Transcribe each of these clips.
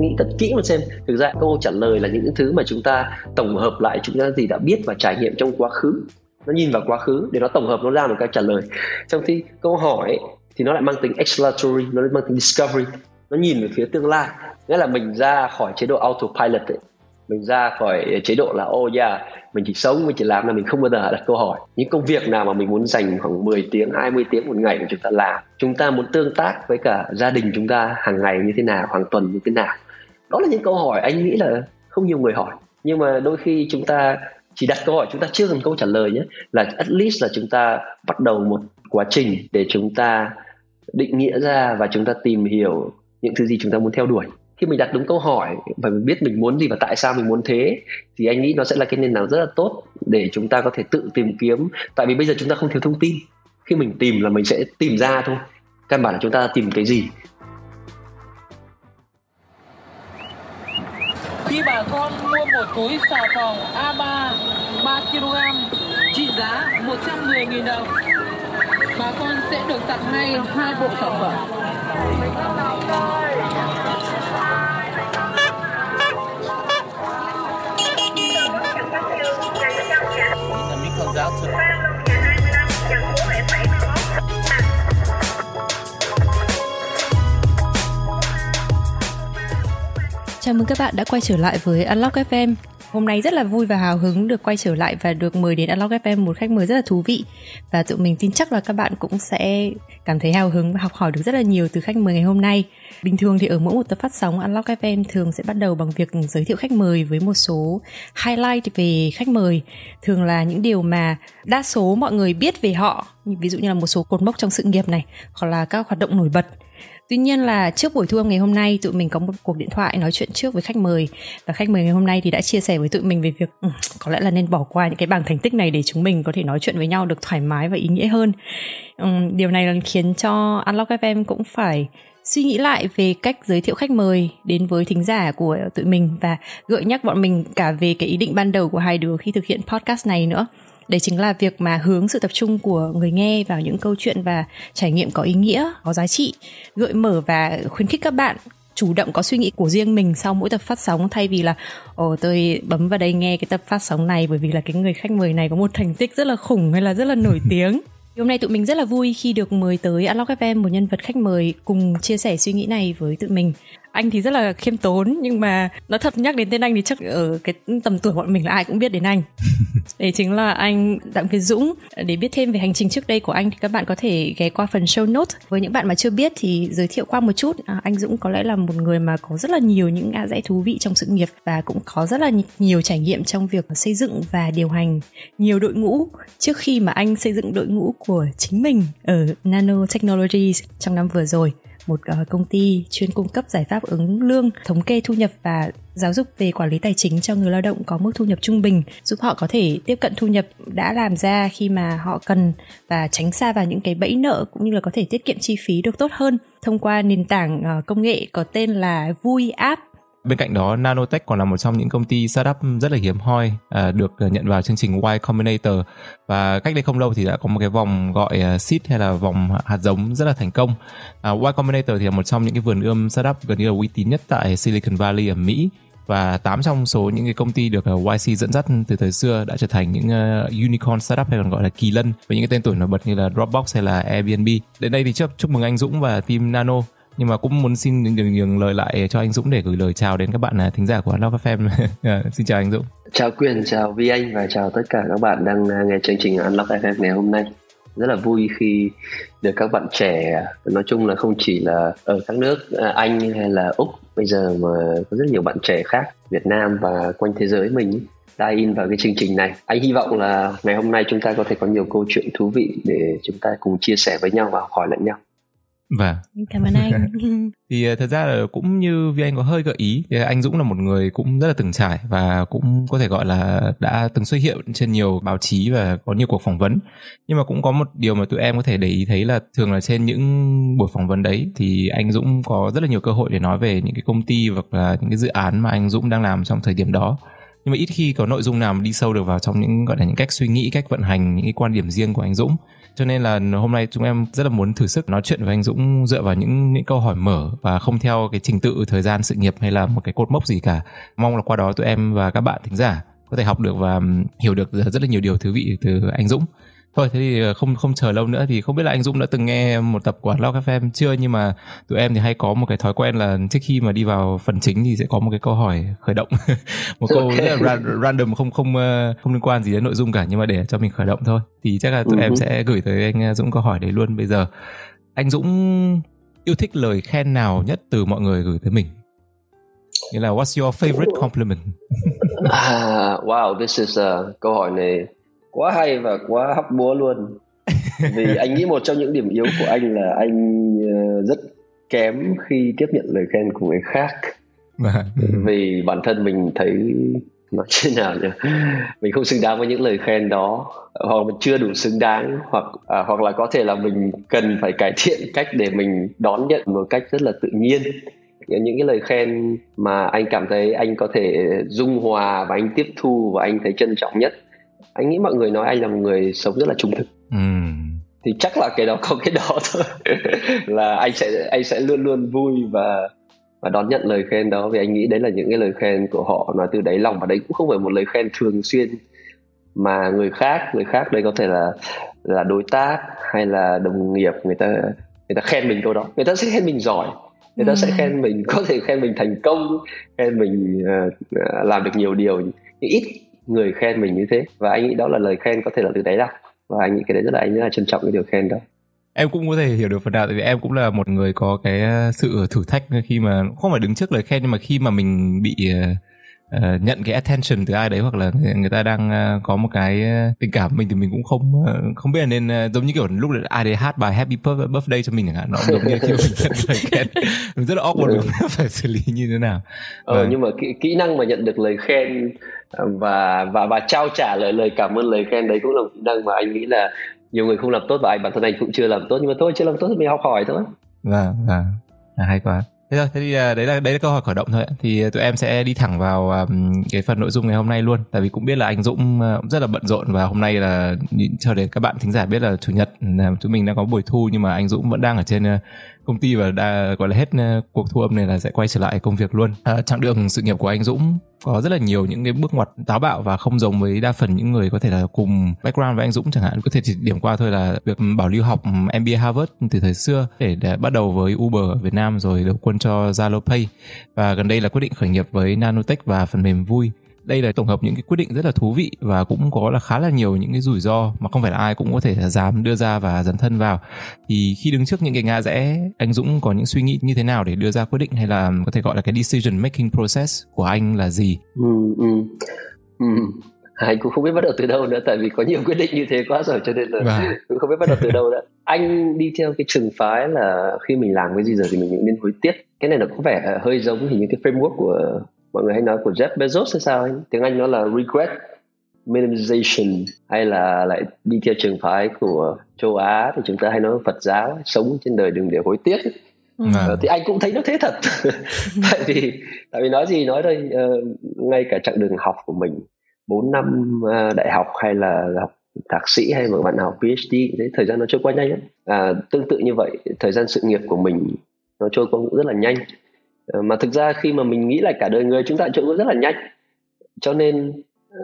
nghĩ thật kỹ một xem. Thực ra câu trả lời là những thứ mà chúng ta tổng hợp lại, chúng ta gì đã biết và trải nghiệm trong quá khứ. Nó nhìn vào quá khứ để nó tổng hợp nó ra một cái trả lời. Trong khi câu hỏi thì nó lại mang tính exploratory, nó mang tính discovery. Nó nhìn về phía tương lai. Nghĩa là mình ra khỏi chế độ autopilot ấy mình ra khỏi chế độ là, ô oh yeah, mình chỉ sống, mình chỉ làm là mình không bao giờ đặt câu hỏi. Những công việc nào mà mình muốn dành khoảng 10 tiếng 20 tiếng một ngày của chúng ta làm, chúng ta muốn tương tác với cả gia đình chúng ta hàng ngày như thế nào, hàng tuần như thế nào? Đó là những câu hỏi anh nghĩ là không nhiều người hỏi. Nhưng mà đôi khi chúng ta chỉ đặt câu hỏi, chúng ta chưa cần câu trả lời nhé, là at least là chúng ta bắt đầu một quá trình để chúng ta định nghĩa ra và chúng ta tìm hiểu những thứ gì chúng ta muốn theo đuổi khi mình đặt đúng câu hỏi và mình biết mình muốn gì và tại sao mình muốn thế, thì anh nghĩ nó sẽ là cái nền tảng rất là tốt để chúng ta có thể tự tìm kiếm. Tại vì bây giờ chúng ta không thiếu thông tin. Khi mình tìm là mình sẽ tìm ra thôi. Căn bản là chúng ta tìm cái gì? Khi bà con mua một túi xà phòng A3 3 kg trị giá 110.000 đồng, bà con sẽ được tặng ngay hai bộ sản phẩm. Giáo sư Chào mừng các bạn đã quay trở lại với Unlock FM. Hôm nay rất là vui và hào hứng được quay trở lại và được mời đến Unlock FM một khách mời rất là thú vị và tụi mình tin chắc là các bạn cũng sẽ cảm thấy hào hứng và học hỏi được rất là nhiều từ khách mời ngày hôm nay. Bình thường thì ở mỗi một tập phát sóng Unlock FM thường sẽ bắt đầu bằng việc giới thiệu khách mời với một số highlight về khách mời. Thường là những điều mà đa số mọi người biết về họ, ví dụ như là một số cột mốc trong sự nghiệp này, hoặc là các hoạt động nổi bật Tuy nhiên là trước buổi thu âm ngày hôm nay, tụi mình có một cuộc điện thoại nói chuyện trước với khách mời và khách mời ngày hôm nay thì đã chia sẻ với tụi mình về việc ừ, có lẽ là nên bỏ qua những cái bảng thành tích này để chúng mình có thể nói chuyện với nhau được thoải mái và ý nghĩa hơn. Ừ, điều này là khiến cho Unlock FM cũng phải suy nghĩ lại về cách giới thiệu khách mời đến với thính giả của tụi mình và gợi nhắc bọn mình cả về cái ý định ban đầu của hai đứa khi thực hiện podcast này nữa đấy chính là việc mà hướng sự tập trung của người nghe vào những câu chuyện và trải nghiệm có ý nghĩa có giá trị. Gợi mở và khuyến khích các bạn chủ động có suy nghĩ của riêng mình sau mỗi tập phát sóng thay vì là ồ tôi bấm vào đây nghe cái tập phát sóng này bởi vì là cái người khách mời này có một thành tích rất là khủng hay là rất là nổi tiếng. Hôm nay tụi mình rất là vui khi được mời tới Unlock FM một nhân vật khách mời cùng chia sẻ suy nghĩ này với tụi mình anh thì rất là khiêm tốn nhưng mà nó thật nhắc đến tên anh thì chắc ở cái tầm tuổi bọn mình là ai cũng biết đến anh. Đấy chính là anh đặng việt dũng. Để biết thêm về hành trình trước đây của anh thì các bạn có thể ghé qua phần show note với những bạn mà chưa biết thì giới thiệu qua một chút. À, anh dũng có lẽ là một người mà có rất là nhiều những ngã rẽ thú vị trong sự nghiệp và cũng có rất là nhiều trải nghiệm trong việc xây dựng và điều hành nhiều đội ngũ. Trước khi mà anh xây dựng đội ngũ của chính mình ở nano technologies trong năm vừa rồi một ờ, công ty chuyên cung cấp giải pháp ứng lương, thống kê thu nhập và giáo dục về quản lý tài chính cho người lao động có mức thu nhập trung bình giúp họ có thể tiếp cận thu nhập đã làm ra khi mà họ cần và tránh xa vào những cái bẫy nợ cũng như là có thể tiết kiệm chi phí được tốt hơn. Thông qua nền tảng ờ, công nghệ có tên là Vui App Bên cạnh đó, Nanotech còn là một trong những công ty startup rất là hiếm hoi à, được à, nhận vào chương trình Y Combinator và cách đây không lâu thì đã có một cái vòng gọi à, seed hay là vòng hạt giống rất là thành công. À, y Combinator thì là một trong những cái vườn ươm startup gần như là uy tín nhất tại Silicon Valley ở Mỹ và 8 trong số những cái công ty được à, YC dẫn dắt từ thời xưa đã trở thành những uh, unicorn startup hay còn gọi là kỳ lân với những cái tên tuổi nổi bật như là Dropbox hay là Airbnb. Đến đây thì chúc chúc mừng anh Dũng và team Nano nhưng mà cũng muốn xin nhường, nhường lời lại cho anh Dũng để gửi lời chào đến các bạn là thính giả của Love FM. À, xin chào anh Dũng. Chào Quyền, chào Vi Anh và chào tất cả các bạn đang à, nghe chương trình Unlock FM ngày hôm nay. Rất là vui khi được các bạn trẻ, nói chung là không chỉ là ở các nước à, Anh hay là Úc, bây giờ mà có rất nhiều bạn trẻ khác, Việt Nam và quanh thế giới mình dive in vào cái chương trình này. Anh hy vọng là ngày hôm nay chúng ta có thể có nhiều câu chuyện thú vị để chúng ta cùng chia sẻ với nhau và học hỏi lẫn nhau. Vâng. Cảm ơn anh. thì ờ, thật ra là cũng như Vi Anh có hơi gợi ý thì anh Dũng là một người cũng rất là từng trải và cũng có thể gọi là đã từng xuất hiện trên nhiều báo chí và có nhiều cuộc phỏng vấn. Nhưng mà cũng có một điều mà tụi em có thể để ý thấy là thường là trên những buổi phỏng vấn đấy thì anh Dũng có rất là nhiều cơ hội để nói về những cái công ty hoặc là những cái dự án mà anh Dũng đang làm trong thời điểm đó nhưng mà ít khi có nội dung nào mà đi sâu được vào trong những gọi là những cách suy nghĩ cách vận hành những cái quan điểm riêng của anh Dũng cho nên là hôm nay chúng em rất là muốn thử sức nói chuyện với anh Dũng dựa vào những những câu hỏi mở và không theo cái trình tự thời gian sự nghiệp hay là một cái cột mốc gì cả. Mong là qua đó tụi em và các bạn thính giả có thể học được và hiểu được rất là nhiều điều thú vị từ anh Dũng thôi thế thì ờ, không không chờ lâu nữa thì không biết là anh Dũng đã từng nghe một tập của Unlock FM chưa? Nhưng mà tụi em thì hay có một cái thói quen là trước khi mà đi vào phần chính thì sẽ có một cái câu hỏi khởi động. Một câu rất là random không không ờ, không liên quan gì đến nội dung cả. Nhưng mà để cho mình khởi động thôi. Thì chắc là tụi uh-huh. em ừ. sẽ gửi tới anh ờ, Dũng câu hỏi đấy luôn bây giờ. Anh Dũng yêu thích lời khen nào nhất từ mọi người gửi tới mình? Nghĩa là what's your favorite compliment? Ah, wow this is a câu hỏi này quá hay và quá hóc búa luôn. Vì anh nghĩ một trong những điểm yếu của anh là anh ờ, rất kém khi tiếp nhận lời khen của người khác. Vâng. vì bản thân mình thấy nói thế nào nhỉ? Mình không xứng đáng với những lời khen đó. Hoặc mình chưa đủ xứng đáng hoặc à, hoặc là có thể là mình cần phải cải thiện cách để mình đón nhận một cách rất là tự nhiên. Những cái lời khen mà anh cảm thấy anh có thể dung hòa và anh tiếp thu và anh thấy trân trọng nhất anh nghĩ mọi người nói anh là một người sống rất là trung thực. Ừ. thì chắc là cái đó có cái đó thôi. Là anh sẽ anh sẽ luôn luôn vui và và đón nhận lời khen đó. Vì anh nghĩ đấy là những cái lời khen của họ. Nói từ đáy lòng và đấy cũng không phải một lời khen thường xuyên. Mà người khác người khác đây có thể là là đối tác hay là đồng nghiệp người ta người ta khen mình câu đó. Người ta sẽ khen mình giỏi. Người ta ừ. sẽ khen mình có thể khen mình thành công khen mình uh, làm được nhiều điều. Nhưng ít người khen mình như thế. Và anh nghĩ đó là lời khen có thể là từ đáy lòng. Và anh nghĩ cái đấy rất là anh rất là trân trọng cái điều khen đó. Em cũng có thể hiểu được phần nào tại vì em cũng là một người có cái ờ, sự thử thách khi mà không phải đứng trước lời khen nhưng mà khi mà mình bị uh, nhận cái attention từ ai đấy hoặc là người, ta đang uh, có một cái tình cảm mình thì mình cũng không uh, không biết là nên uh, giống như kiểu lúc ai đấy hát bài happy birthday cho mình chẳng hạn nó giống như khi mình nhận lời khen. Mình rất là awkward ừ. phải xử lý như thế nào. Ờ, nhưng mà kỹ, kỹ năng mà nhận được lời khen và và và trao trả lời lời cảm ơn lời khen đấy cũng là một kỹ năng mà anh nghĩ là nhiều người không làm tốt và anh bản thân anh cũng chưa làm tốt. Nhưng mà thôi chưa làm tốt thì mình học hỏi thôi. Vâng vâng. À, hay quá. Thế rồi thế thì à, đấy là đấy là câu hỏi khởi động thôi thì à, tụi em sẽ đi thẳng vào um, cái phần nội dung ngày hôm nay luôn. Tại vì cũng biết là anh Dũng rất là bận rộn và hôm nay là cho để các bạn thính giả biết là chủ nhật chúng mình đang có buổi thu nhưng mà anh Dũng vẫn đang ở trên công ty và đã gọi là hết ờ, cuộc thu âm này là sẽ quay trở lại công việc luôn. À, chặng đường sự nghiệp của anh Dũng có rất là nhiều những cái bước ngoặt táo bạo và không giống với đa phần những người có thể là cùng background với anh Dũng chẳng hạn. Có thể chỉ điểm qua thôi là việc bảo lưu học MBA Harvard từ thời xưa để, để bắt đầu với Uber ở Việt Nam rồi đầu quân cho Zalo Pay. Và gần đây là quyết định khởi nghiệp với Nanotech và phần mềm vui đây là tổng hợp những cái quyết định rất là thú vị và cũng có là khá là nhiều những cái rủi ro mà không phải là ai cũng có thể là dám đưa ra và dấn thân vào thì khi đứng trước những cái ngã rẽ anh Dũng có những suy nghĩ như thế nào để đưa ra quyết định hay là có thể gọi là cái decision making process của anh là gì ừ, ừ. Ừ. anh cũng không biết bắt đầu từ đâu nữa tại vì có nhiều quyết định như thế quá rồi cho nên là vâng. cũng không biết bắt đầu từ đâu nữa anh đi theo cái trường phái là khi mình làm cái gì rồi thì mình nên hối tiếc cái này nó có vẻ hơi giống thì những cái framework của mọi người hay nói của Jeff Bezos hay sao anh tiếng Anh nó là regret minimization hay là lại đi theo trường phái của châu Á thì chúng ta hay nói Phật giáo sống trên đời đừng để hối tiếc Ừ. Uh, thì anh cũng thấy nó thế thật. Tại vì tại vì nói gì nói đây uh, ngay cả chặng đường học của mình 4 năm uh, đại học hay là học thạc sĩ hay mà bạn học PhD thế thời gian nó trôi qua nhanh lắm. À, tương tự như vậy thời gian sự nghiệp của mình nó trôi qua cũng rất là nhanh. Ờ, Ờ, mà thực ra khi mà mình nghĩ lại cả đời người, chúng ta trôi qua rất là nhanh. Cho nên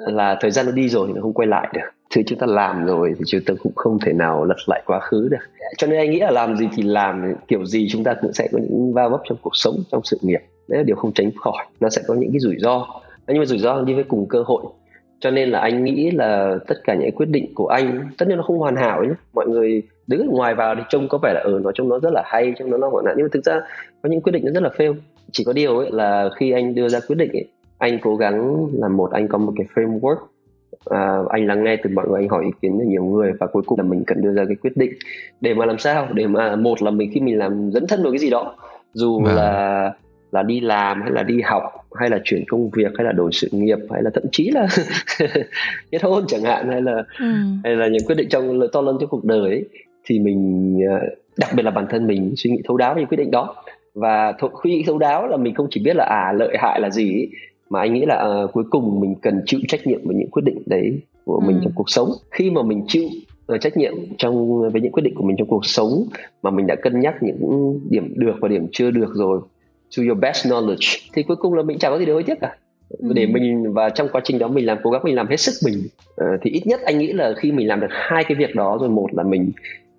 là thời gian nó đi rồi thì nó không quay lại được. Thứ chúng ta làm rồi thì chúng ta cũng không thể nào lật lại quá khứ được. Cho nên anh nghĩ là làm gì thì làm, kiểu gì chúng ta cũng sẽ có những va vấp trong cuộc sống, trong sự nghiệp. Đấy là điều không tránh khỏi. Nó sẽ có những cái rủi ro. Nhưng mà rủi ro đi với cùng cơ hội. Cho nên là anh nghĩ là tất cả những quyết định của anh, tất nhiên nó không hoàn hảo nhé. Mọi người đứng ở ngoài vào thì trông có vẻ là ở ừ, nó trông nó rất là hay trông nó nó hoạn nạn. Nhưng mà thực ra có những quyết định nó rất là fail. Chỉ có điều ấy là khi anh đưa ra quyết định ấy, anh cố gắng là một anh có một cái framework. À, anh lắng nghe từ mọi người anh hỏi ý kiến từ nhiều người và cuối cùng là mình cần đưa ra cái quyết định. Để mà làm sao? Để mà một là mình khi mình làm dẫn thân vào cái gì đó dù à. là là đi làm hay là đi học hay là chuyển công việc hay là đổi sự nghiệp hay là thậm chí là kết hôn chẳng hạn hay là ừ. hay là những quyết định trong to lớn trong cuộc đời ấy, thì mình à, đặc biệt là bản thân mình suy nghĩ thấu đáo về quyết định đó và suy nghĩ thấu đáo là mình không chỉ biết là à lợi hại là gì ấy, mà anh nghĩ là uh, cuối cùng mình cần chịu trách nhiệm với những quyết định đấy của mình ừ. trong cuộc sống khi mà mình chịu uh, trách nhiệm trong với những quyết định của mình trong cuộc sống mà mình đã cân nhắc những điểm được và điểm chưa được rồi to your best knowledge thì cuối cùng là mình chẳng có gì để hối tiếc cả ừ. để mình và trong quá trình đó mình làm cố gắng mình làm hết sức mình uh, thì ít nhất anh nghĩ là khi mình làm được hai cái việc đó rồi một là mình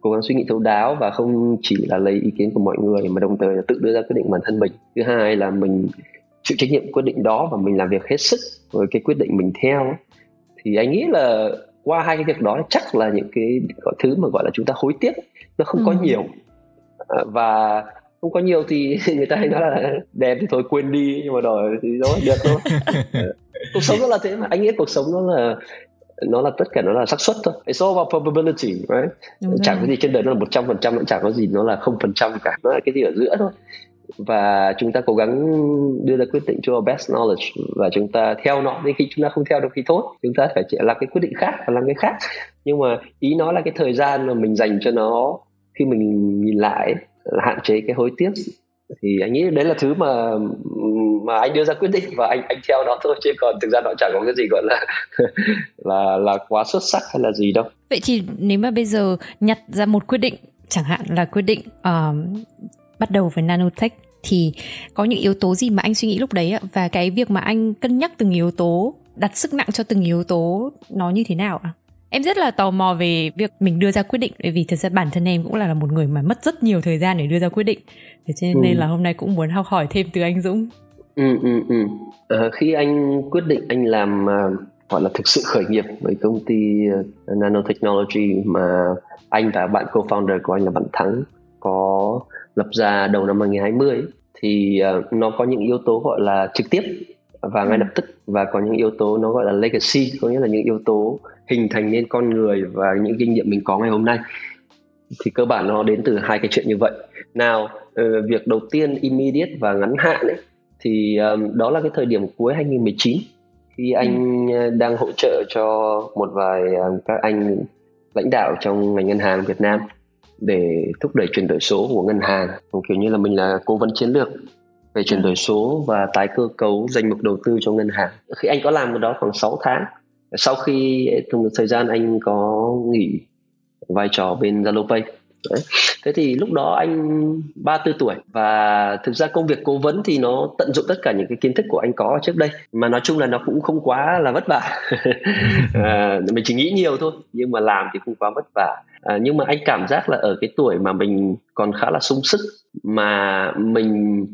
cố gắng suy nghĩ thấu đáo và không chỉ là lấy ý kiến của mọi người mà đồng thời là tự đưa ra quyết định bản thân mình. Thứ hai là mình chịu trách nhiệm quyết định đó và mình làm việc hết sức với cái quyết định mình theo. Thì anh nghĩ là qua hai cái việc đó chắc là những cái gọi thứ mà gọi là chúng ta hối tiếc nó không ừ. có nhiều. À, và không có nhiều thì người ta hay nói là đẹp thì thôi quên đi nhưng mà đòi thì đó được thôi. Cuộc sống nó là thế mà. Anh nghĩ cuộc sống nó là nó là tất cả nó là xác suất thôi. It's all about probability right? Đúng chẳng có gì trên đời nó là một trăm phần trăm chẳng có gì nó là không phần trăm cả. Nó là cái gì ở giữa thôi. Và chúng ta cố gắng đưa ra quyết định cho best knowledge. Và chúng ta theo nó. Đến khi chúng ta không theo được thì tốt chúng ta phải làm cái quyết định khác và làm cái khác. Nhưng mà ý nó là cái thời gian mà mình dành cho nó khi mình nhìn lại là hạn chế cái hối tiếc thì anh nghĩ đấy là thứ mà mà anh đưa ra quyết định và anh anh theo nó thôi chứ còn thực ra nó chẳng có cái gì gọi là là là quá xuất sắc hay là gì đâu. Vậy thì nếu mà bây giờ nhặt ra một quyết định chẳng hạn là quyết định uh, bắt đầu với nanotech thì có những yếu tố gì mà anh suy nghĩ lúc đấy ạ? Và cái việc mà anh cân nhắc từng yếu tố đặt sức nặng cho từng yếu tố nó như thế nào ạ? Em rất là tò mò về việc mình đưa ra quyết định bởi vì thực ra bản thân em cũng là một người mà mất rất nhiều thời gian để đưa ra quyết định thế cho nên ừ. là hôm nay cũng muốn học hỏi thêm từ anh Dũng ừ ừ ừ à, khi anh quyết định anh làm uh, gọi là thực sự khởi nghiệp với công ty uh, nanotechnology mà anh và bạn co-founder của anh là bạn Thắng có lập ra đầu năm 2020 thì uh, nó có những yếu tố gọi là trực tiếp và ngay ừ. lập tức và có những yếu tố nó gọi là legacy có nghĩa là những yếu tố hình thành nên con người và những kinh nghiệm mình có ngày hôm nay. Thì cơ bản nó đến từ hai cái chuyện như vậy. Nào uh, việc đầu tiên immediate và ngắn hạn ấy, thì um, đó là cái thời điểm cuối 2019 khi anh ừ. đang hỗ trợ cho một vài uh, các anh lãnh đạo trong ngành ngân hàng Việt Nam để thúc đẩy chuyển đổi số của ngân hàng. Kiểu như là mình là cố vấn chiến lược về chuyển đổi số và tái cơ cấu danh mục đầu tư cho ngân hàng. Khi anh có làm cái đó khoảng 6 tháng sau khi thời gian anh có nghỉ vai trò bên Zalo Pay. Đấy. Thế thì lúc đó anh 34 tuổi và thực ra công việc cố vấn thì nó tận dụng tất cả những cái kiến thức của anh có trước đây mà nói chung là nó cũng không quá là vất vả. À, mình chỉ nghĩ nhiều thôi nhưng mà làm thì không quá vất vả. À, nhưng mà anh cảm giác là ở cái tuổi mà mình còn khá là sung sức mà mình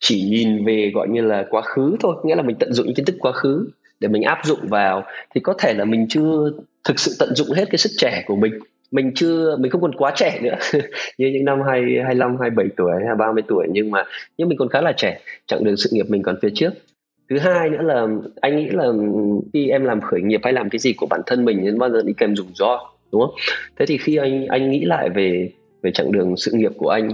chỉ nhìn về gọi như là quá khứ thôi. Nghĩa là mình tận dụng những kiến thức quá khứ để mình áp dụng vào, thì có thể là mình chưa thực sự tận dụng hết cái sức trẻ của mình. Mình chưa, mình không còn quá trẻ nữa, như những năm hai hai năm hai bảy tuổi hay ba mươi tuổi, nhưng mà, nhưng mình còn khá là trẻ, chặng đường sự nghiệp mình còn phía trước. Thứ hai nữa là, anh nghĩ là khi em làm khởi nghiệp hay làm cái gì của bản thân mình, nên bao giờ đi kèm rủi ro, đúng không? Thế thì khi anh anh nghĩ lại về về chặng đường sự nghiệp của anh,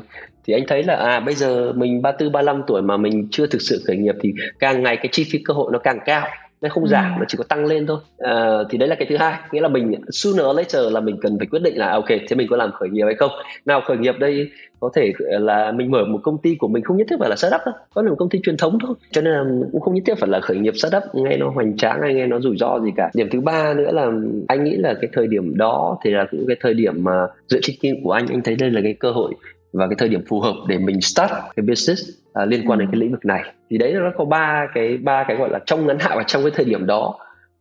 thì anh thấy là à bây giờ mình 34 35 tuổi mà mình chưa thực sự khởi nghiệp, thì càng ngày cái chi phí cơ hội nó càng cao nó không giảm ừ. nó chỉ có tăng lên thôi. À, thì đấy là cái thứ hai. Nghĩa là mình sooner or later là mình cần phải quyết định là ok thế mình có làm khởi nghiệp hay không? Nào khởi nghiệp đây có thể là mình mở một công ty của mình không nhất thiết phải là startup đâu. Có là một công ty truyền thống thôi. Cho nên là cũng không nhất thiết phải là khởi nghiệp startup nghe nó hoành tráng hay nghe nó rủi ro gì cả. Điểm thứ ba nữa là anh nghĩ là cái thời điểm đó thì là cũng cái thời điểm mà dựa trên kinh của anh anh thấy đây là cái cơ hội và cái thời điểm phù hợp để mình start cái business uh, liên quan đến cái lĩnh vực này. Thì đấy nó có ba cái ba cái gọi là trong ngắn hạn và trong cái thời điểm đó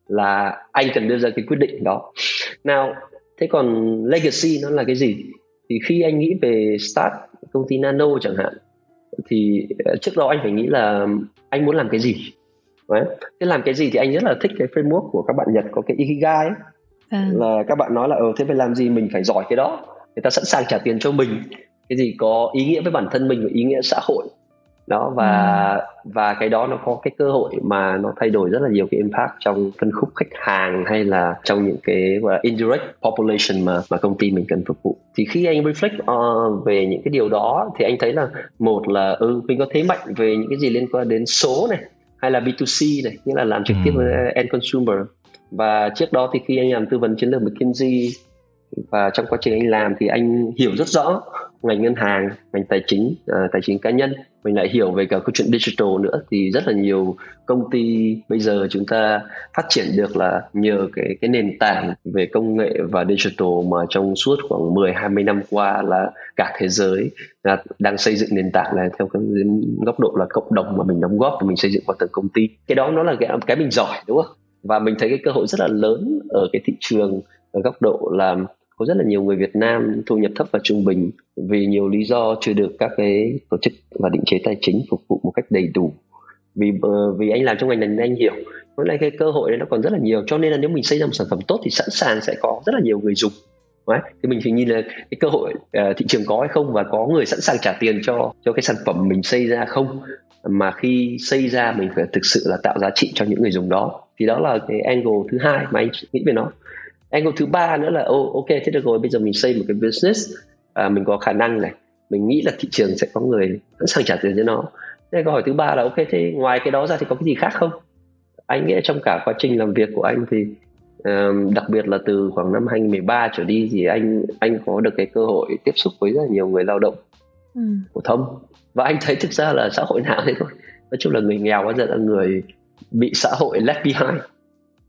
là anh cần đưa ra cái quyết định đó. Nào thế còn legacy nó là cái gì? Thì khi anh nghĩ về start công ty nano chẳng hạn thì ờ, trước đó anh phải nghĩ là anh muốn làm cái gì? Đấy. thế làm cái gì thì anh rất là thích cái framework của các bạn nhật có cái ikigai ấy. À. là các bạn nói là ờ thế phải làm gì mình phải giỏi cái đó. Người ta sẵn sàng trả tiền cho mình cái gì có ý nghĩa với bản thân mình và ý nghĩa xã hội đó và ừ. và cái đó nó có cái cơ hội mà nó thay đổi rất là nhiều cái impact trong phân khúc khách hàng hay là trong những cái gọi là indirect population mà mà công ty mình cần phục vụ thì khi anh reflect uh, về những cái điều đó thì anh thấy là một là ừ mình có thế mạnh về những cái gì liên quan đến số này hay là B2C này nghĩa là làm trực tiếp ừ. với end consumer và trước đó thì khi anh làm tư vấn chiến lược McKinsey và trong quá trình anh làm thì anh hiểu rất rõ ngành ngân hàng ngành tài chính uh, tài chính cá nhân. Mình lại hiểu về cả câu chuyện digital nữa. Thì rất là nhiều công ty bây giờ chúng ta phát triển được là nhờ cái cái nền tảng về công nghệ và digital mà trong suốt khoảng 10 20 năm qua là cả thế giới là đang xây dựng nền tảng này theo cái góc độ là cộng đồng mà mình đóng góp và mình xây dựng qua từng công ty. Cái đó nó là cái cái mình giỏi đúng không? Và mình thấy cái cơ hội rất là lớn ở cái thị trường ở góc độ là có rất là nhiều người Việt Nam thu nhập thấp và trung bình vì nhiều lý do chưa được các cái tổ chức và định chế tài chính phục vụ một cách đầy đủ. Vì uh, vì anh làm trong ngành này nên anh hiểu với lại cái cơ hội đấy nó còn rất là nhiều cho nên là nếu mình xây ra một sản phẩm tốt thì sẵn sàng sẽ có rất là nhiều người dùng Đấy. thì mình phải nhìn là cái cơ hội uh, thị trường có hay không và có người sẵn sàng trả tiền cho cho cái sản phẩm mình xây ra không? Mà khi xây ra mình phải thực sự là tạo giá trị cho những người dùng đó. Thì đó là cái angle thứ hai mà anh nghĩ về nó angle thứ ba nữa là oh, ok thế được rồi bây giờ mình xây một cái business. À, mình có khả năng này mình nghĩ là thị trường sẽ có người sẵn sàng trả tiền cho nó. Thế câu hỏi thứ ba là ok thế ngoài cái đó ra thì có cái gì khác không? Anh nghĩ trong cả quá trình làm việc của anh thì um, đặc biệt là từ khoảng năm 2013 trở đi thì anh anh có được cái cơ hội tiếp xúc với rất là nhiều người lao động ừ. phổ thông. Và anh thấy thực ra là xã hội nào thế thôi. Nói chung là người nghèo bao giờ là người bị xã hội left behind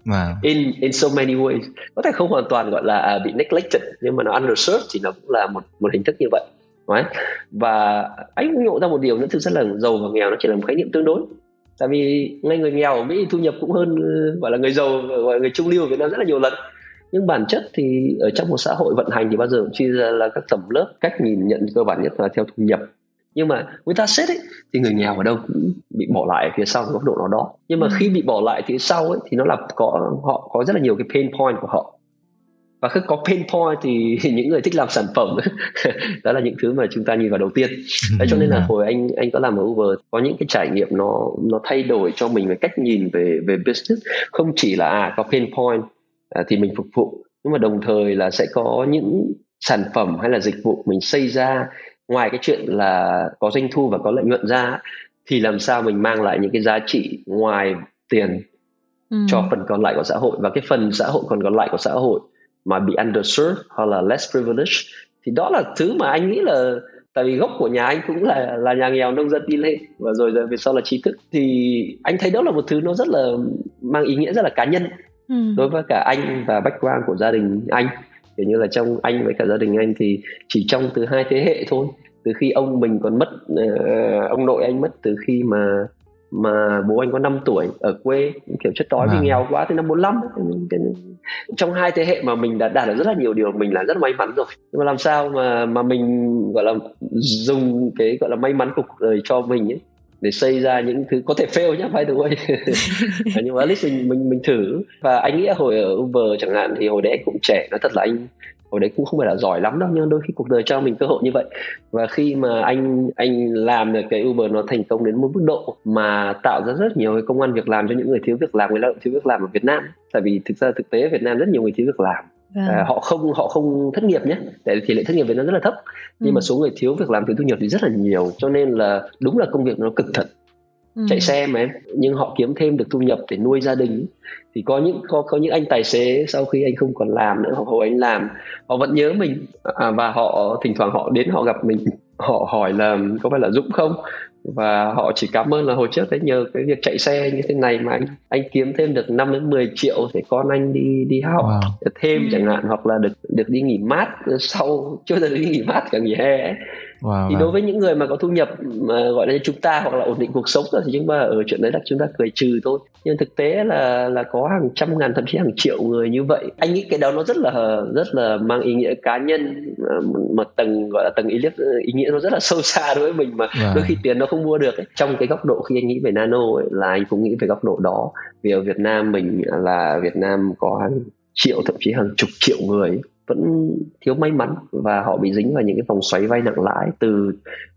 wow. in in so many ways có thể không hoàn toàn gọi là à, bị neglected, nhưng mà nó underserved thì nó cũng là một một hình thức như vậy Đấy. và anh cũng ngộ ra một điều nữa, thực ra là giàu và nghèo nó chỉ là một khái niệm tương đối tại vì ngay người nghèo ở mỹ thu nhập cũng hơn, gọi là người giàu, gọi là người trung lưu ở việt nam rất là nhiều lần nhưng bản chất thì ở trong một xã hội vận hành thì bao giờ cũng chia ra là các tầng lớp, cách nhìn nhận cơ bản nhất là theo thu nhập nhưng mà người ta xét ấy thì người nghèo ở đâu cũng bị bỏ lại phía sau góc độ nào đó. Nhưng mà ừ. khi bị bỏ lại phía sau ấy thì nó là có họ có rất là nhiều cái pain point của họ. Và khi có pain point thì những người thích làm sản phẩm đó là những thứ mà chúng ta nhìn vào đầu tiên. Đấy, cho nên là hồi anh anh có làm ở Uber có những cái trải nghiệm nó nó thay đổi cho mình về cách nhìn về về business. Không chỉ là à có pain point à, thì mình phục vụ. Nhưng mà đồng thời là sẽ có những sản phẩm hay là dịch vụ mình xây ra ngoài cái chuyện là có doanh thu và có lợi nhuận ra thì làm sao mình mang lại những cái giá trị ngoài tiền ừ. cho phần còn lại của xã hội và cái phần xã hội còn còn lại của xã hội mà bị underserved hoặc là less privileged thì đó là thứ mà anh nghĩ là tại vì gốc của nhà anh cũng là là nhà nghèo nông dân đi lên và rồi rồi về sau là trí thức thì anh thấy đó là một thứ nó rất là mang ý nghĩa rất là cá nhân ừ. đối với cả anh và background của gia đình anh kiểu như là trong anh với cả gia đình anh thì chỉ trong từ hai thế hệ thôi. Từ khi ông mình còn mất uh, ông nội anh mất từ khi mà mà bố anh có 5 tuổi ở quê kiểu chất đói à. vì nghèo quá từ năm 45 trong hai thế hệ mà mình đã đạt được rất là nhiều điều mình là rất may mắn rồi. Nhưng mà làm sao mà mà mình gọi là dùng cái gọi là may mắn cuộc đời cho mình ấy để xây ra những thứ có thể fail nhá by the way. Nhưng mà at least mình mình mình thử. Và anh nghĩ hồi ở Uber chẳng hạn thì hồi đấy cũng trẻ nói thật là anh hồi đấy cũng không phải là giỏi lắm đâu nhưng đôi khi cuộc đời cho mình cơ hội như vậy. Và khi mà anh anh làm được cái Uber nó thành công đến một mức độ mà tạo ra rất nhiều cái công an việc làm cho những người thiếu việc làm người lao động thiếu việc làm ở Việt Nam. Tại vì thực ra thực tế ở Việt Nam rất nhiều người thiếu việc làm Vâng. À, họ không họ không thất nghiệp nhé. Tại tỷ lệ thất nghiệp Việt Nam rất là thấp. Nhưng ừ. mà số người thiếu việc làm thiếu thu nhập thì rất là nhiều. Cho nên là đúng là công việc nó cực thật. Ừ. chạy xe mà em. Nhưng họ kiếm thêm được thu nhập để nuôi gia đình. Thì có những có có những anh tài xế sau khi anh không còn làm nữa hoặc hồi anh làm họ vẫn nhớ mình. À, và họ thỉnh thoảng họ đến họ gặp mình. Họ hỏi là có phải là Dũng không và họ chỉ cảm ơn là hồi trước đấy nhờ cái việc chạy xe như thế này mà anh anh kiếm thêm được 5 đến 10 triệu để con anh đi đi học wow. thêm chẳng hạn hoặc là được được đi nghỉ mát sau chưa được đi nghỉ mát cả nghỉ hè ấy. Wow, thì wow. đối với những người mà có thu nhập mà gọi là chúng ta hoặc là ổn định cuộc sống rồi thì chúng ta ở chuyện đấy là chúng ta cười trừ thôi nhưng thực tế là là có hàng trăm ngàn thậm chí hàng triệu người như vậy anh nghĩ cái đó nó rất là rất là mang ý nghĩa cá nhân một tầng gọi là tầng ý nghĩa ý nghĩa nó rất là sâu xa đối với mình mà wow. đôi khi tiền nó không mua được ấy. trong cái góc độ khi anh nghĩ về nano ấy, là anh cũng nghĩ về góc độ đó vì ở Việt Nam mình là Việt Nam có hàng triệu thậm chí hàng chục triệu người vẫn thiếu may mắn và họ bị dính vào những cái vòng xoáy vay nặng lãi từ